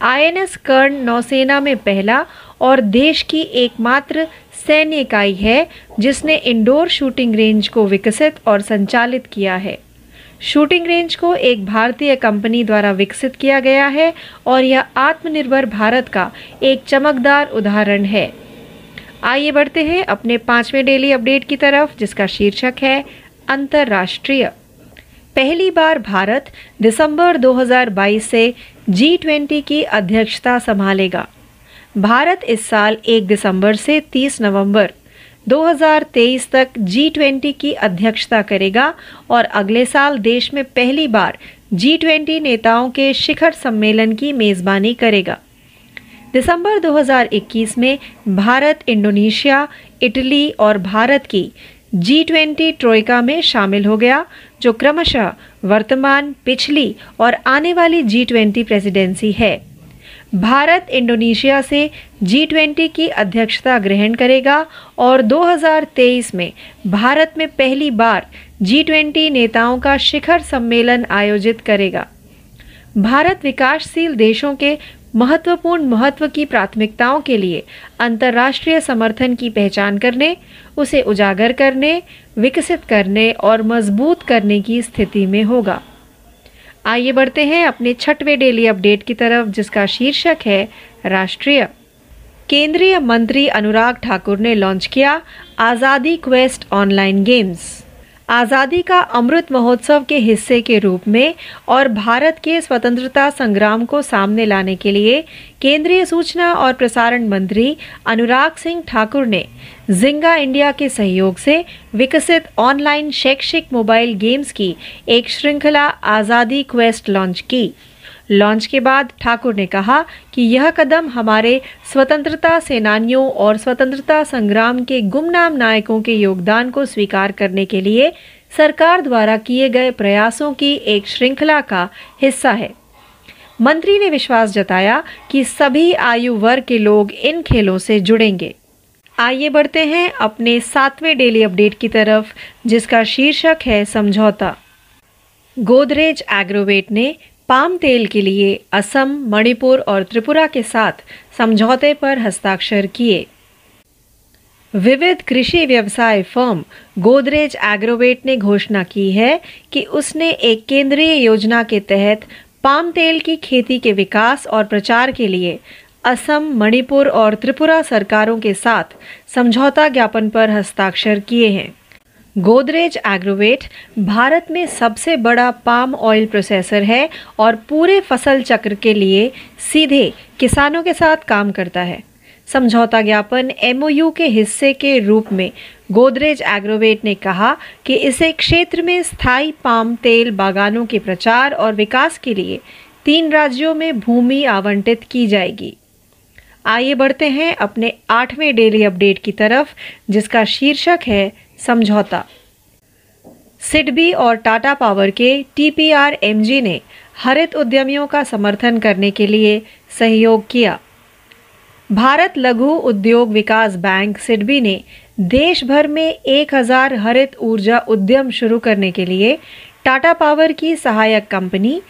आईएनएस कर्ण नौसेना में पहला और देश की एकमात्र सैन्य इकाई है, जिसने इंडोर शूटिंग रेंज को विकसित और संचालित किया है। शूटिंग रेंज को एक भारतीय कंपनी द्वारा विकसित किया गया है और यह आत्मनिर्भर भारत का एक चमकदार उदाहरण है। आइए बढ़ते हैं अपने पाँचवें डेली अपडेट की तरफ़, जिसका शीर्षक है अंतर्राष्ट्रीय। पहली बार भारत दिसंबर 2022 से जी ट्वेंटी की अध्यक्षता संभालेगा। भारत इस साल 1 दिसंबर से 30 नवंबर 2023 तक जी ट्वेंटी की अध्यक्षता करेगा और अगले साल देश में पहली बार जी ट्वेंटी नेताओं के शिखर सम्मेलन की मेजबानी करेगा। दिसंबर 2021 में भारत, इंडोनेशिया, इटली और भारत की जी ट्वेंटी ट्रोइका में शामिल हो गया, जो क्रमशः वर्तमान, पिछली और आने वाली जी ट्वेंटी प्रेसिडेंसी है। भारत इंडोनेशिया से जी ट्वेंटी की अध्यक्षता ग्रहण करेगा और 2023 में भारत में पहली बार जी ट्वेंटी नेताओं का शिखर सम्मेलन आयोजित करेगा। भारत विकासशील देशों के महत्वपूर्ण महत्व की प्राथमिकताओं के लिए अंतर्राष्ट्रीय समर्थन की पहचान करने उसे उजागर करने, विकसित करने और मज़बूत करने की स्थिति में होगा। आइए बढ़ते हैं अपने छठवें डेली अपडेट की तरफ़, जिसका शीर्षक है राष्ट्रीय। केंद्रीय मंत्री अनुराग ठाकुर ने launch KIA Azadi quest online games. Azadi का अमृत महोत्सव के हिस्से के रूप में और भारत के स्वतंत्रता संग्राम को सामने लाने के लिए केंद्रीय सूचना और प्रसारण मंत्री अनुराग सिंह ठाकुर ने जिंगा इंडिया के सहयोग से विकसित ऑनलाइन शैक्षिक मोबाइल गेम्स की एक श्रृंखला आज़ादी क्वेस्ट लॉन्च की। लॉन्च के बाद ठाकुर ने कहा कि यह कदम हमारे स्वतंत्रता सेनानियों और स्वतंत्रता संग्राम के गुमनाम नायकों के योगदान को स्वीकार करने के लिए सरकार द्वारा किए गए प्रयासों की एक श्रृंखला का हिस्सा है। मंत्री ने विश्वास जताया कि सभी आयु वर्ग के लोग इन खेलों से जुड़ेंगे। आइए बढ़ते हैं अपने सातवें डेली अपडेट की तरफ़, जिसका शीर्षक है समझौता। गोदरेज एग्रोवेट ने पाम तेल के लिए असम, मणिपुर और त्रिपुरा के साथ समझौते पर हस्ताक्षर किए। विविध कृषि व्यवसाय फर्म गोदरेज एग्रोवेट ने घोषणा की है कि उसने एक केंद्रीय योजना के तहत पाम तेल की खेती के विकास और प्रचार के लिए असम, मणिपुर और त्रिपुरा सरकारों के साथ समझौता ज्ञापन पर हस्ताक्षर किए हैं। गोदरेज एग्रोवेट भारत में सबसे बड़ा पाम ऑयल प्रोसेसर है और पूरे फ़सल चक्र के लिए सीधे किसानों के साथ काम करता है। समझौता ज्ञापन एमओयू के हिस्से के रूप में गोदरेज एग्रोवेट ने कहा कि इसे क्षेत्र में स्थायी पाम तेल बागानों के प्रचार और विकास के लिए तीन राज्यों में भूमि आवंटित की जाएगी। आइए बढ़ते हैं अपने आठवें डेली अपडेट की तरफ़, जिसका शीर्षक है समझौता। सिडबी और टाटा पावर के टीपीआर-एमजी ने हरित उद्यमियों का समर्थन करने के लिए सहयोग किया। भारत लघु उद्योग विकास बैंक सिडबी ने देश भर में 1000 हरित ऊर्जा उद्यम शुरू करने के लिए टाटा पावर की सहायक company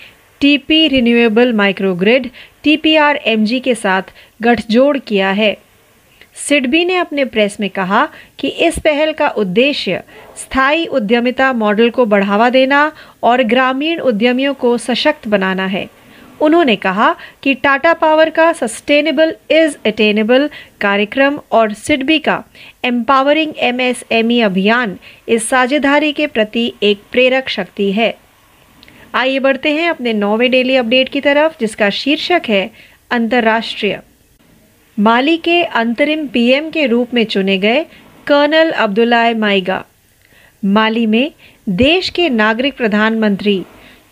TP renewable microgrid TPR MG के साथ गठजोड़ किया है। सिडबी ने अपने प्रेस में कहा कि इस पहल का उद्देश्य स्थायी उद्यमिता मॉडल को बढ़ावा देना और ग्रामीण उद्यमियों को सशक्त बनाना है। उन्होंने कहा कि टाटा पावर का सस्टेनेबल इज़ अटेनेबल कार्यक्रम और सिडबी का एम्पावरिंग एमएसएमई अभियान इस साझेदारी के प्रति एक प्रेरक शक्ति है। आइए बढ़ते हैं अपने नौवे डेली अपडेट की तरफ़, जिसका शीर्षक है अंतर्राष्ट्रीय। माली के अंतरिम पीएम के रूप में चुने गए कर्नल अब्दुल्ला माइगा। माली में देश के नागरिक प्रधानमंत्री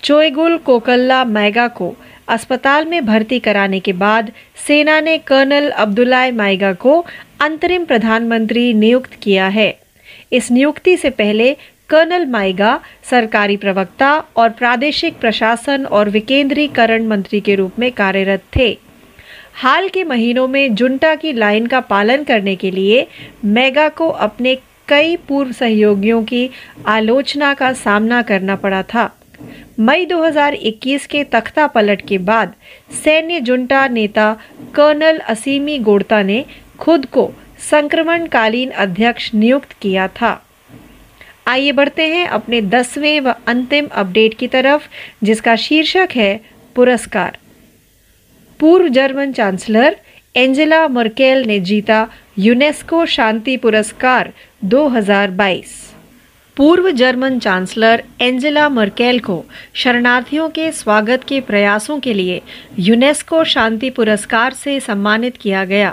चोएगुल कोकल्ला मैगा को अस्पताल में भर्ती कराने के बाद सेना ने कर्नल अब्दुल्ला माइगा को अंतरिम प्रधानमंत्री नियुक्त किया है। इस नियुक्ति से पहले कर्नल माइगा सरकारी प्रवक्ता और प्रादेशिक प्रशासन और विकेंद्रीकरण मंत्री के रूप में कार्यरत थे। हाल के महीनों में जुंटा की लाइन का पालन करने के लिए मेगा को अपने कई पूर्व सहयोगियों की आलोचना का सामना करना पड़ा था। मई 2021 के तख्ता पलट के बाद सैन्य जुंटा नेता कर्नल असीमी गोड़ता ने खुद को संक्रमणकालीन अध्यक्ष नियुक्त किया था। आइए बढ़ते हैं अपने दसवें व अंतिम अपडेट की तरफ़, जिसका शीर्षक है पुरस्कार। पूर्व जर्मन चांसलर एंजेला मर्केल ने जीता यूनेस्को शांति पुरस्कार 2022 पूर्व जर्मन चांसलर एंजेला मर्केल को शरणार्थियों के स्वागत के प्रयासों के लिए यूनेस्को शांति पुरस्कार से सम्मानित किया गया।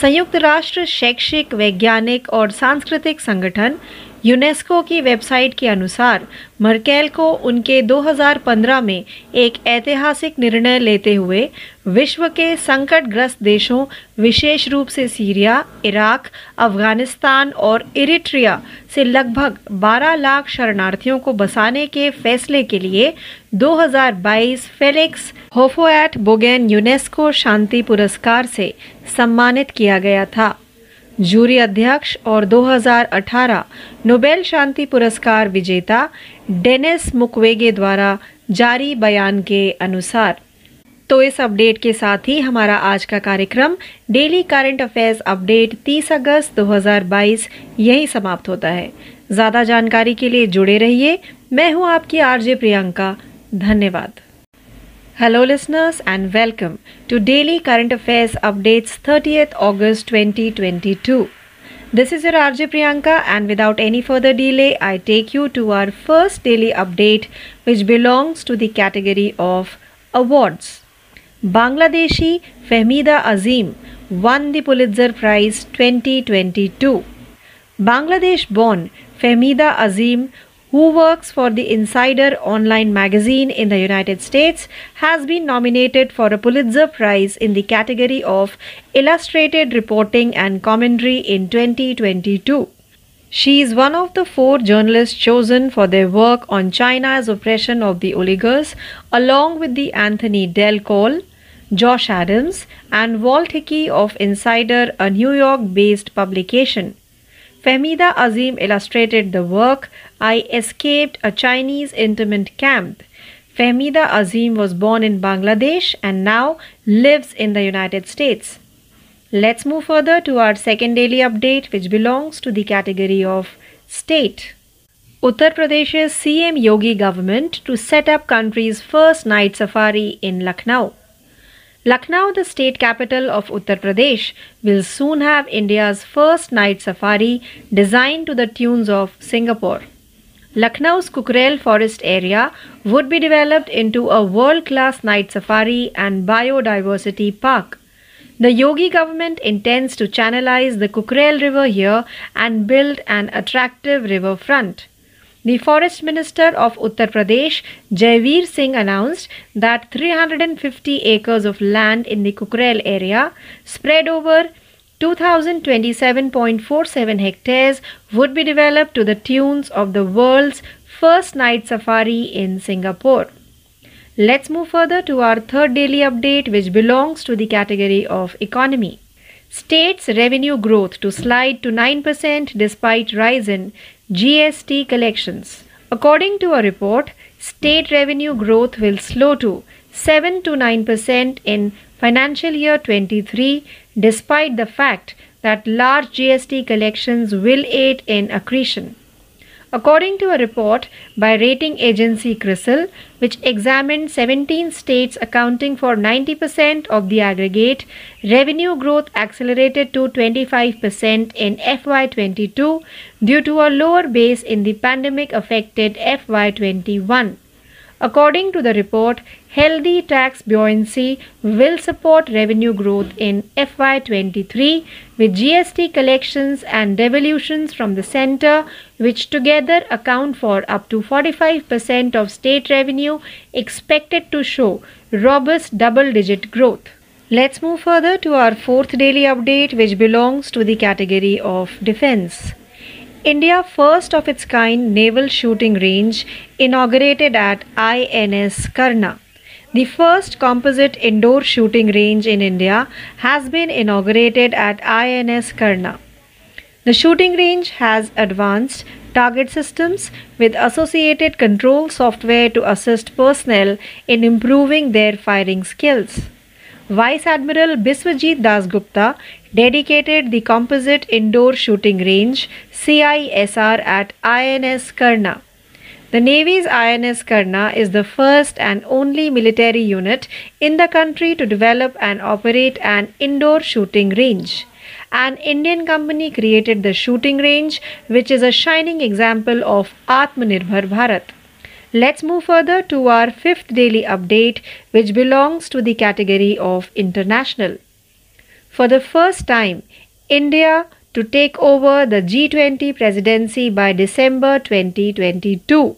संयुक्त राष्ट्र शैक्षिक, वैज्ञानिक और सांस्कृतिक संगठन यूनेस्को की वेबसाइट के अनुसार, मर्केल को उनके 2015 में एक ऐतिहासिक निर्णय लेते हुए विश्व के संकटग्रस्त देशों, विशेष रूप से सीरिया, इराक, अफ़गानिस्तान और इरिट्रिया से लगभग 12 लाख शरणार्थियों को बसाने के फैसले के लिए 2022 फेलिक्स होफोएट बोगेन यूनेस्को शांति पुरस्कार से सम्मानित किया गया था। जूरी अध्यक्ष और 2018 नोबेल शांति पुरस्कार विजेता डेनिस मुकवेगे द्वारा जारी बयान के अनुसार। तो इस अपडेट के साथ ही हमारा आज का कार्यक्रम डेली करंट अफेयर्स अपडेट 30 अगस्त 2022 यही समाप्त होता है। ज़्यादा जानकारी के लिए जुड़े रहिए। मैं हूँ आपकी आरजे प्रियंका। धन्यवाद। Hello, listeners, and welcome to Daily Current Affairs Updates 30th August 2022. This is your RJ Priyanka, and without any further delay, I take you to our first daily update, which belongs to the category of awards. Bangladeshi Fehmida Azim won the Pulitzer Prize 2022. Bangladesh born Fehmida Azim who works for the Insider online magazine in the United States, has been nominated for a Pulitzer Prize in the category of Illustrated Reporting and Commentary in 2022. She is one of the four journalists chosen for their work on China's oppression of the oligarchs, along with the Anthony Del Cole, Josh Adams, and Walt Hickey of Insider, a New York based publication. Fehmida Azim illustrated the work I Escaped a Chinese Internment Camp. Fehmida Azim was born in Bangladesh and now lives in the United States. Let's move further to our second daily update, which belongs to the category of state. Uttar Pradesh's CM Yogi government to set up country's first night safari in Lucknow. Lucknow, the state capital of Uttar Pradesh, will soon have India's first night safari designed to the tunes of Singapore. Lucknow's Kukrel forest area would be developed into a world class night safari and biodiversity park. The Yogi government intends to channelize the Kukrel River here and build an attractive riverfront. The Forest Minister of Uttar Pradesh, Jaiveer Singh, announced that 350 acres of land in the Kukrel area, spread over 2027.47 hectares, would be developed to the tunes of the world's first night safari in Singapore. Let's move further to our third daily update, which belongs to the category of economy. States revenue growth to slide to 9% despite rise in GST collections. According to a report, state revenue growth will slow to 7 to 9% in financial year 23 despite the fact that large GST collections will aid in accretion. According to a report by rating agency CRISIL, which examined 17 states accounting for 90% of the aggregate, revenue growth accelerated to 25% in FY22 due to a lower base in the pandemic affected FY21. According to the report, healthy tax buoyancy will support revenue growth in FY23 with GST collections and devolutions from the center, which together account for up to 45% of state revenue, expected to show robust double digit growth. Let's move further to our fourth daily update, which belongs to the category of defense. India first of its kind naval shooting range inaugurated at INS Karna. The first composite indoor shooting range in India has been inaugurated at INS Karna. The shooting range has advanced target systems with associated control software to assist personnel in improving their firing skills. Vice Admiral Biswajit Dasgupta dedicated the composite indoor shooting range CISR at INS Karna. The Navy's INS Karna is the first and only military unit in the country to develop and operate an indoor shooting range. An Indian company created the shooting range, which is a shining example of Atmanirbhar Bharat. Let's move further to our fifth daily update, which belongs to the category of international. For the first time, India to take over the G20 presidency by December 2022.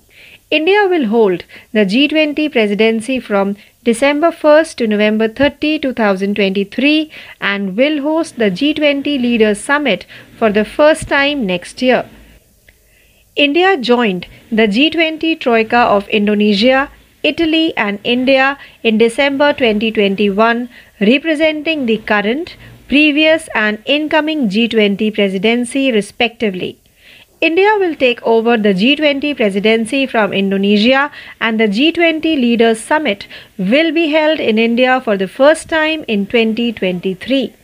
India will hold the G20 presidency from December 1st to November 30, 2023, and will host the G20 Leaders Summit for the first time next year. India joined the G20 Troika of Indonesia, Italy, and India in December 2021, representing the current, previous, and incoming G20 presidency, respectively. India will take over the G20 presidency from Indonesia, and the G20 Leaders Summit will be held in India for the first time in 2023.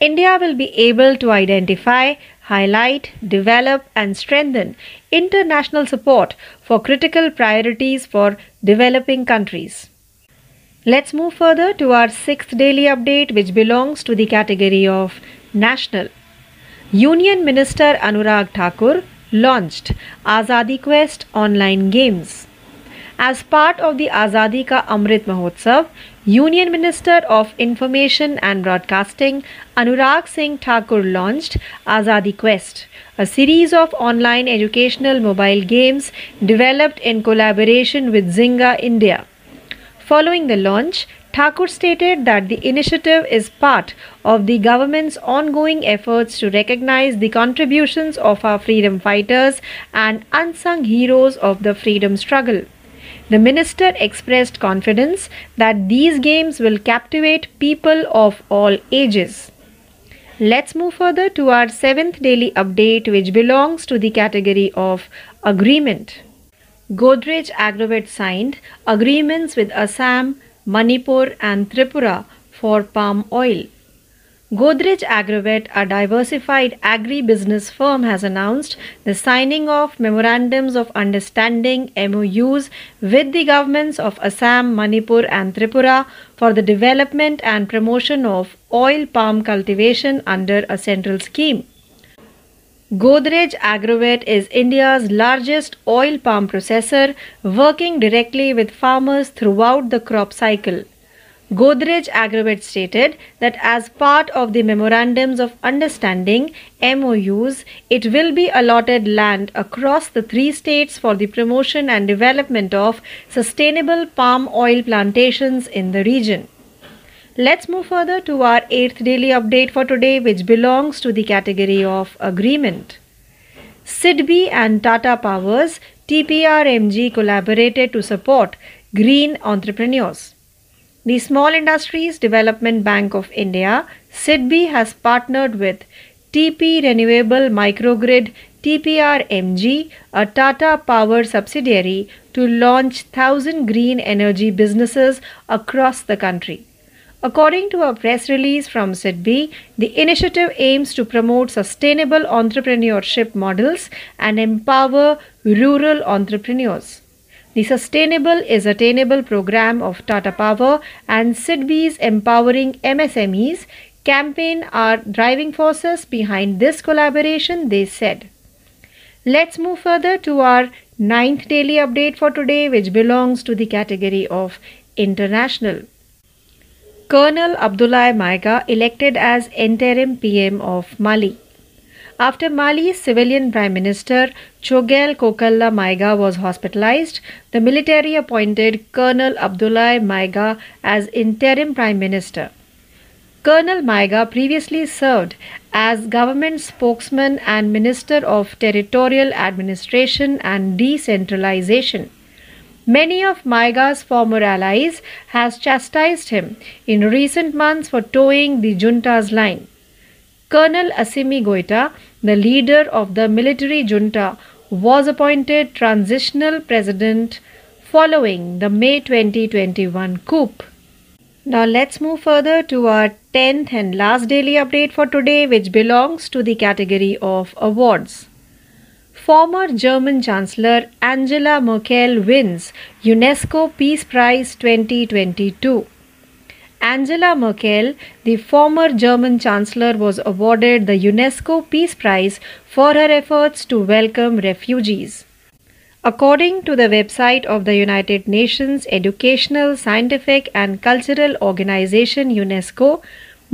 India will be able to identify, highlight, develop, and strengthen international support for critical priorities for developing countries. Let's move further to our sixth daily update, which belongs to the category of national. Union Minister Anurag Thakur launched Azadi Quest online games. As part of the Azadi Ka Amrit Mahotsav, Union Minister of Information and Broadcasting Anurag Singh Thakur launched Azadi Quest, a series of online educational mobile games developed in collaboration with Zynga India. Following the launch, Thakur stated that the initiative is part of the government's ongoing efforts to recognize the contributions of our freedom fighters and unsung heroes of the freedom struggle. The minister expressed confidence that these games will captivate people of all ages. Let's move further to our seventh daily update, which belongs to the category of agreement. Godrej Agrovet signed agreements with Assam, Manipur, and Tripura for palm oil. Godrej Agrovet, a diversified agri-business firm, has announced the signing of memorandums of understanding MOUs with the governments of Assam, Manipur, and Tripura for the development and promotion of oil palm cultivation under a central scheme. Godrej Agrovet is India's largest oil palm processor, working directly with farmers throughout the crop cycle. Godrej Agrovet stated that as part of the memorandums of understanding MOUs, it will be allotted land across the three states for the promotion and development of sustainable palm oil plantations in the region. Let's move further to our eighth daily update for today, which belongs to the category of agreement. SIDBI and Tata Powers TPRMG collaborated to support green entrepreneurs. The Small Industries Development Bank of India, SIDBI, has partnered with TP Renewable Microgrid TPRMG, a Tata Power subsidiary, to launch 1000 green energy businesses across the country. According to a press release from SIDBI, the initiative aims to promote sustainable entrepreneurship models and empower rural entrepreneurs. The Sustainable is Attainable program of Tata Power and SIDBI's Empowering MSMEs campaign are driving forces behind this collaboration, they said. Let's move further to our ninth daily update for today, which belongs to the category of international. Colonel Abdoulaye Maiga elected as interim PM of Mali. After Mali's civilian Prime Minister Choguel Kokalla Maiga was hospitalized, the military appointed Colonel Abdoulaye Maiga as interim Prime Minister. Colonel Maiga previously served as government spokesman and Minister of Territorial Administration and Decentralization. Many of Maiga's former allies has chastised him in recent months for toeing the junta's line. Colonel Assimi Goita, the leader of the military junta, was appointed transitional president following the May 2021 coup. Now let's move further to our 10th and last daily update for today, which belongs to the category of awards. Former German Chancellor Angela Merkel wins UNESCO Peace Prize 2022. Angela Merkel, the former German Chancellor, was awarded the UNESCO Peace Prize for her efforts to welcome refugees. According to the website of the United Nations Educational, Scientific and Cultural Organization UNESCO,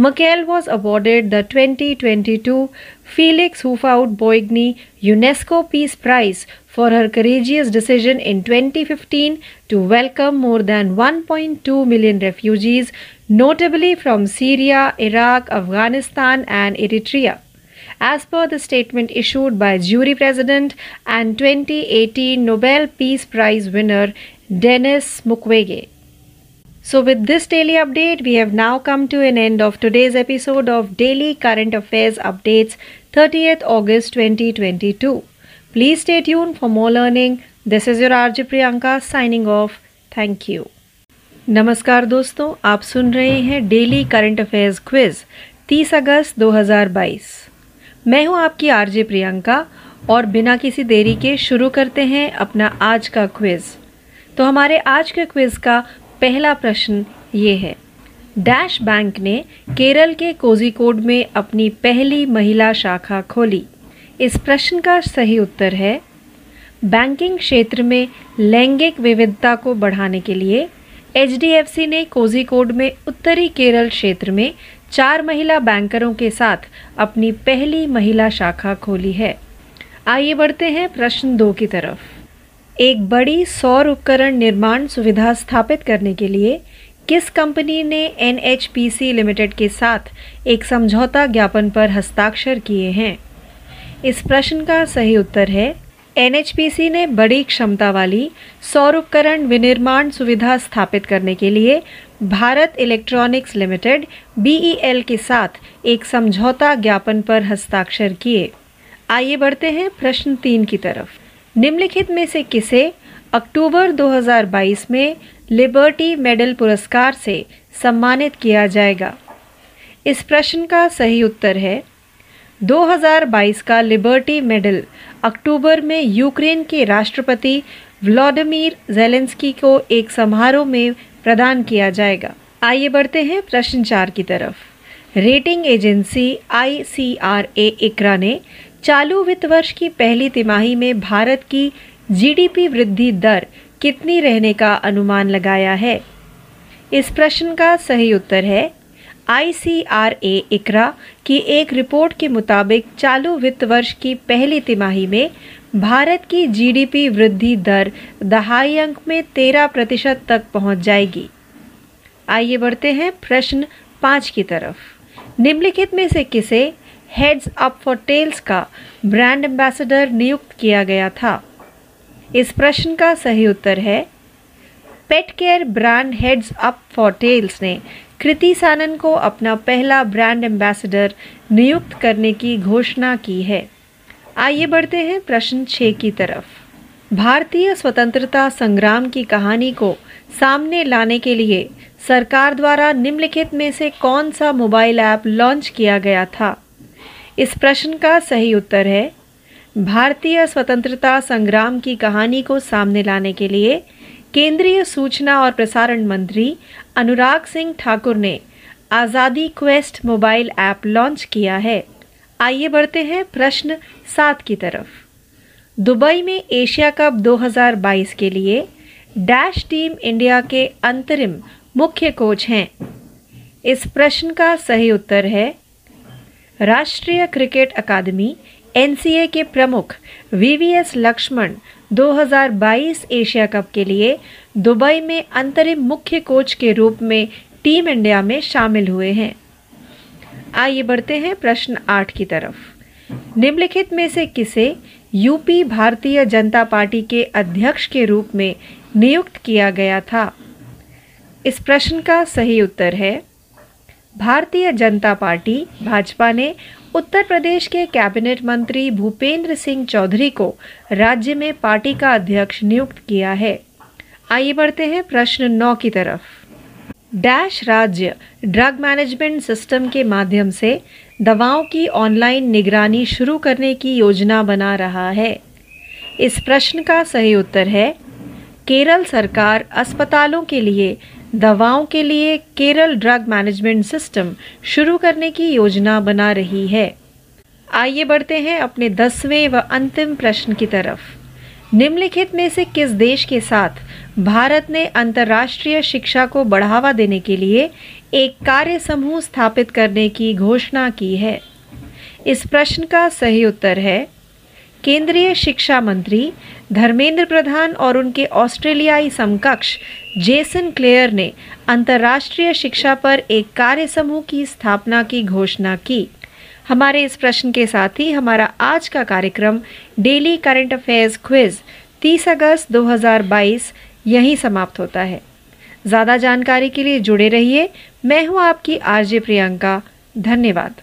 Merkel was awarded the 2022 Felix Hufvud-Boigny UNESCO Peace Prize for her courageous decision in 2015 to welcome more than 1.2 million refugees, notably from Syria, Iraq, Afghanistan, and Eritrea. As per the statement issued by jury president and 2018 Nobel Peace Prize winner Denis Mukwege. So, with this daily update, we have now come to an end of today's episode of Daily Current Affairs Updates, 30th August 2022. Please stay tuned for more learning. This is your RJ Priyanka signing off. Thank you. नमस्कार दोस्तों आप सुन रहे हैं डेली करंट अफेयर्स क्विज 30 अगस्त 2022 मैं हूँ आपकी आरजे प्रियंका और बिना किसी देरी के शुरू करते हैं अपना आज का क्विज तो हमारे आज के क्विज का पहला प्रश्न ये है। डैश बैंक ने केरल के कोजिकोड में अपनी पहली महिला शाखा खोली। इस प्रश्न का सही उत्तर है, बैंकिंग क्षेत्र में लैंगिक विविधता को बढ़ाने के लिए एचडीएफसी ने कोजिकोड में उत्तरी केरल क्षेत्र में चार महिला बैंकरों के साथ अपनी पहली महिला शाखा खोली है। आइए बढ़ते हैं प्रश्न दो की तरफ़। एक बड़ी सौर उपकरण निर्माण सुविधा स्थापित करने के लिए किस कंपनी ने एनएचपीसी लिमिटेड के साथ एक समझौता ज्ञापन पर हस्ताक्षर किए हैं? इस प्रश्न का सही उत्तर है एन ने बड़ी क्षमता वाली सौर उपकरण विनिर्माण सुविधा स्थापित करने के लिए भारत इलेक्ट्रॉनिक्स लिमिटेड, बीईएल के साथ एक समझौता ज्ञापन पर हस्ताक्षर किए। आइए बढ़ते हैं प्रश्न तीन की तरफ़। निम्नलिखित में से किसे अक्टूबर 2022 में लिबर्टी मेडल पुरस्कार से सम्मानित किया जाएगा? इस प्रश्न का सही उत्तर है 2022 का लिबर्टी मेडल अक्टूबर में यूक्रेन के राष्ट्रपति व्लादिमीर जेलेंस्की को एक समारोह में प्रदान किया जाएगा। आइए बढ़ते हैं प्रश्न चार की तरफ़। Rating agency I C R A ICRA ने चालू वित्त वर्ष की पहली तिमाही में भारत की जीडीपी वृद्धि दर कितनी रहने का अनुमान लगाया है? इस प्रश्न का सही उत्तर है आईसीआरए इकरा की एक रिपोर्ट के मुताबिक चालू वित्त वर्ष की पहली तिमाही में भारत की जीडीपी वृद्धि दर दहाई अंक में तेरह प्रतिशत तक पहुँच जाएगी। आइए बढ़ते हैं प्रश्न पाँच की तरफ़। निम्नलिखित में से किसे हेड्स अप फॉर टेल्स का ब्रांड एम्बेसडर नियुक्त किया गया था। इस प्रश्न का सही उत्तर है pet care brand heads up for tails ने कृति सानन को अपना पहला ब्रांड एम्बेसडर नियुक्त करने की घोषणा की है। आइए बढ़ते हैं प्रश्न छः की तरफ़। भारतीय स्वतंत्रता संग्राम की कहानी को सामने लाने के लिए सरकार द्वारा निम्नलिखित में से कौन सा मोबाइल ऐप लॉन्च किया गया था? इस प्रश्न का सही उत्तर है, भारतीय स्वतंत्रता संग्राम की कहानी को सामने लाने के लिए केंद्रीय सूचना और प्रसारण मंत्री अनुराग सिंह ठाकुर ने Azadi quest mobile app launch KIA है। आइए बढ़ते हैं प्रश्न सात की तरफ़। दुबई में एशिया कप 2022 के लिए डैश टीम इंडिया के अंतरिम मुख्य कोच हैं। इस प्रश्न का सही उत्तर है राष्ट्रीय क्रिकेट अकादमी, एनसीए के प्रमुख वीवीएस लक्ष्मण 2022 एशिया कप के लिए दुबई में अंतरिम मुख्य कोच के रूप में टीम इंडिया में शामिल हुए हैं। आइए बढ़ते हैं प्रश्न आठ की तरफ़। निम्नलिखित में से किसे यूपी भारतीय जनता पार्टी के अध्यक्ष के रूप में नियुक्त किया गया था? इस प्रश्न का सही उत्तर है भारतीय जनता पार्टी, भाजपा ने उत्तर प्रदेश के कैबिनेट मंत्री भूपेंद्र सिंह चौधरी को राज्य में पार्टी का अध्यक्ष नियुक्त किया है। आइए बढ़ते हैं प्रश्न नौ की तरफ़। डैश राज्य ड्रग मैनेजमेंट सिस्टम के माध्यम से दवाओं की ऑनलाइन निगरानी शुरू करने की योजना बना रहा है। इस प्रश्न का सही उत्तर है, केरल सरकार अस्पतालों के लिए दवाओं के लिए केरल ड्रग मैनेजमेंट सिस्टम शुरू करने की योजना बना रही है। आइए बढ़ते हैं अपने दसवें व अंतिम प्रश्न की तरफ़। निम्नलिखित में से किस देश के साथ भारत ने अंतर्राष्ट्रीय शिक्षा को बढ़ावा देने के लिए एक कार्य समूह स्थापित करने की घोषणा की है? इस प्रश्न का सही उत्तर है, केंद्रीय शिक्षा मंत्री धर्मेंद्र प्रधान और उनके ऑस्ट्रेलियाई समकक्ष जेसन क्लेयर ने अंतर्राष्ट्रीय शिक्षा पर एक कार्य समूह की स्थापना की घोषणा की। हमारे इस प्रश्न के साथ ही हमारा आज का कार्यक्रम डेली करंट अफेयर्स क्विज 30 अगस्त 2022 यहीं समाप्त होता है। ज़्यादा जानकारी के लिए जुड़े रहिए। मैं हूँ आपकी आरजे प्रियंका। धन्यवाद।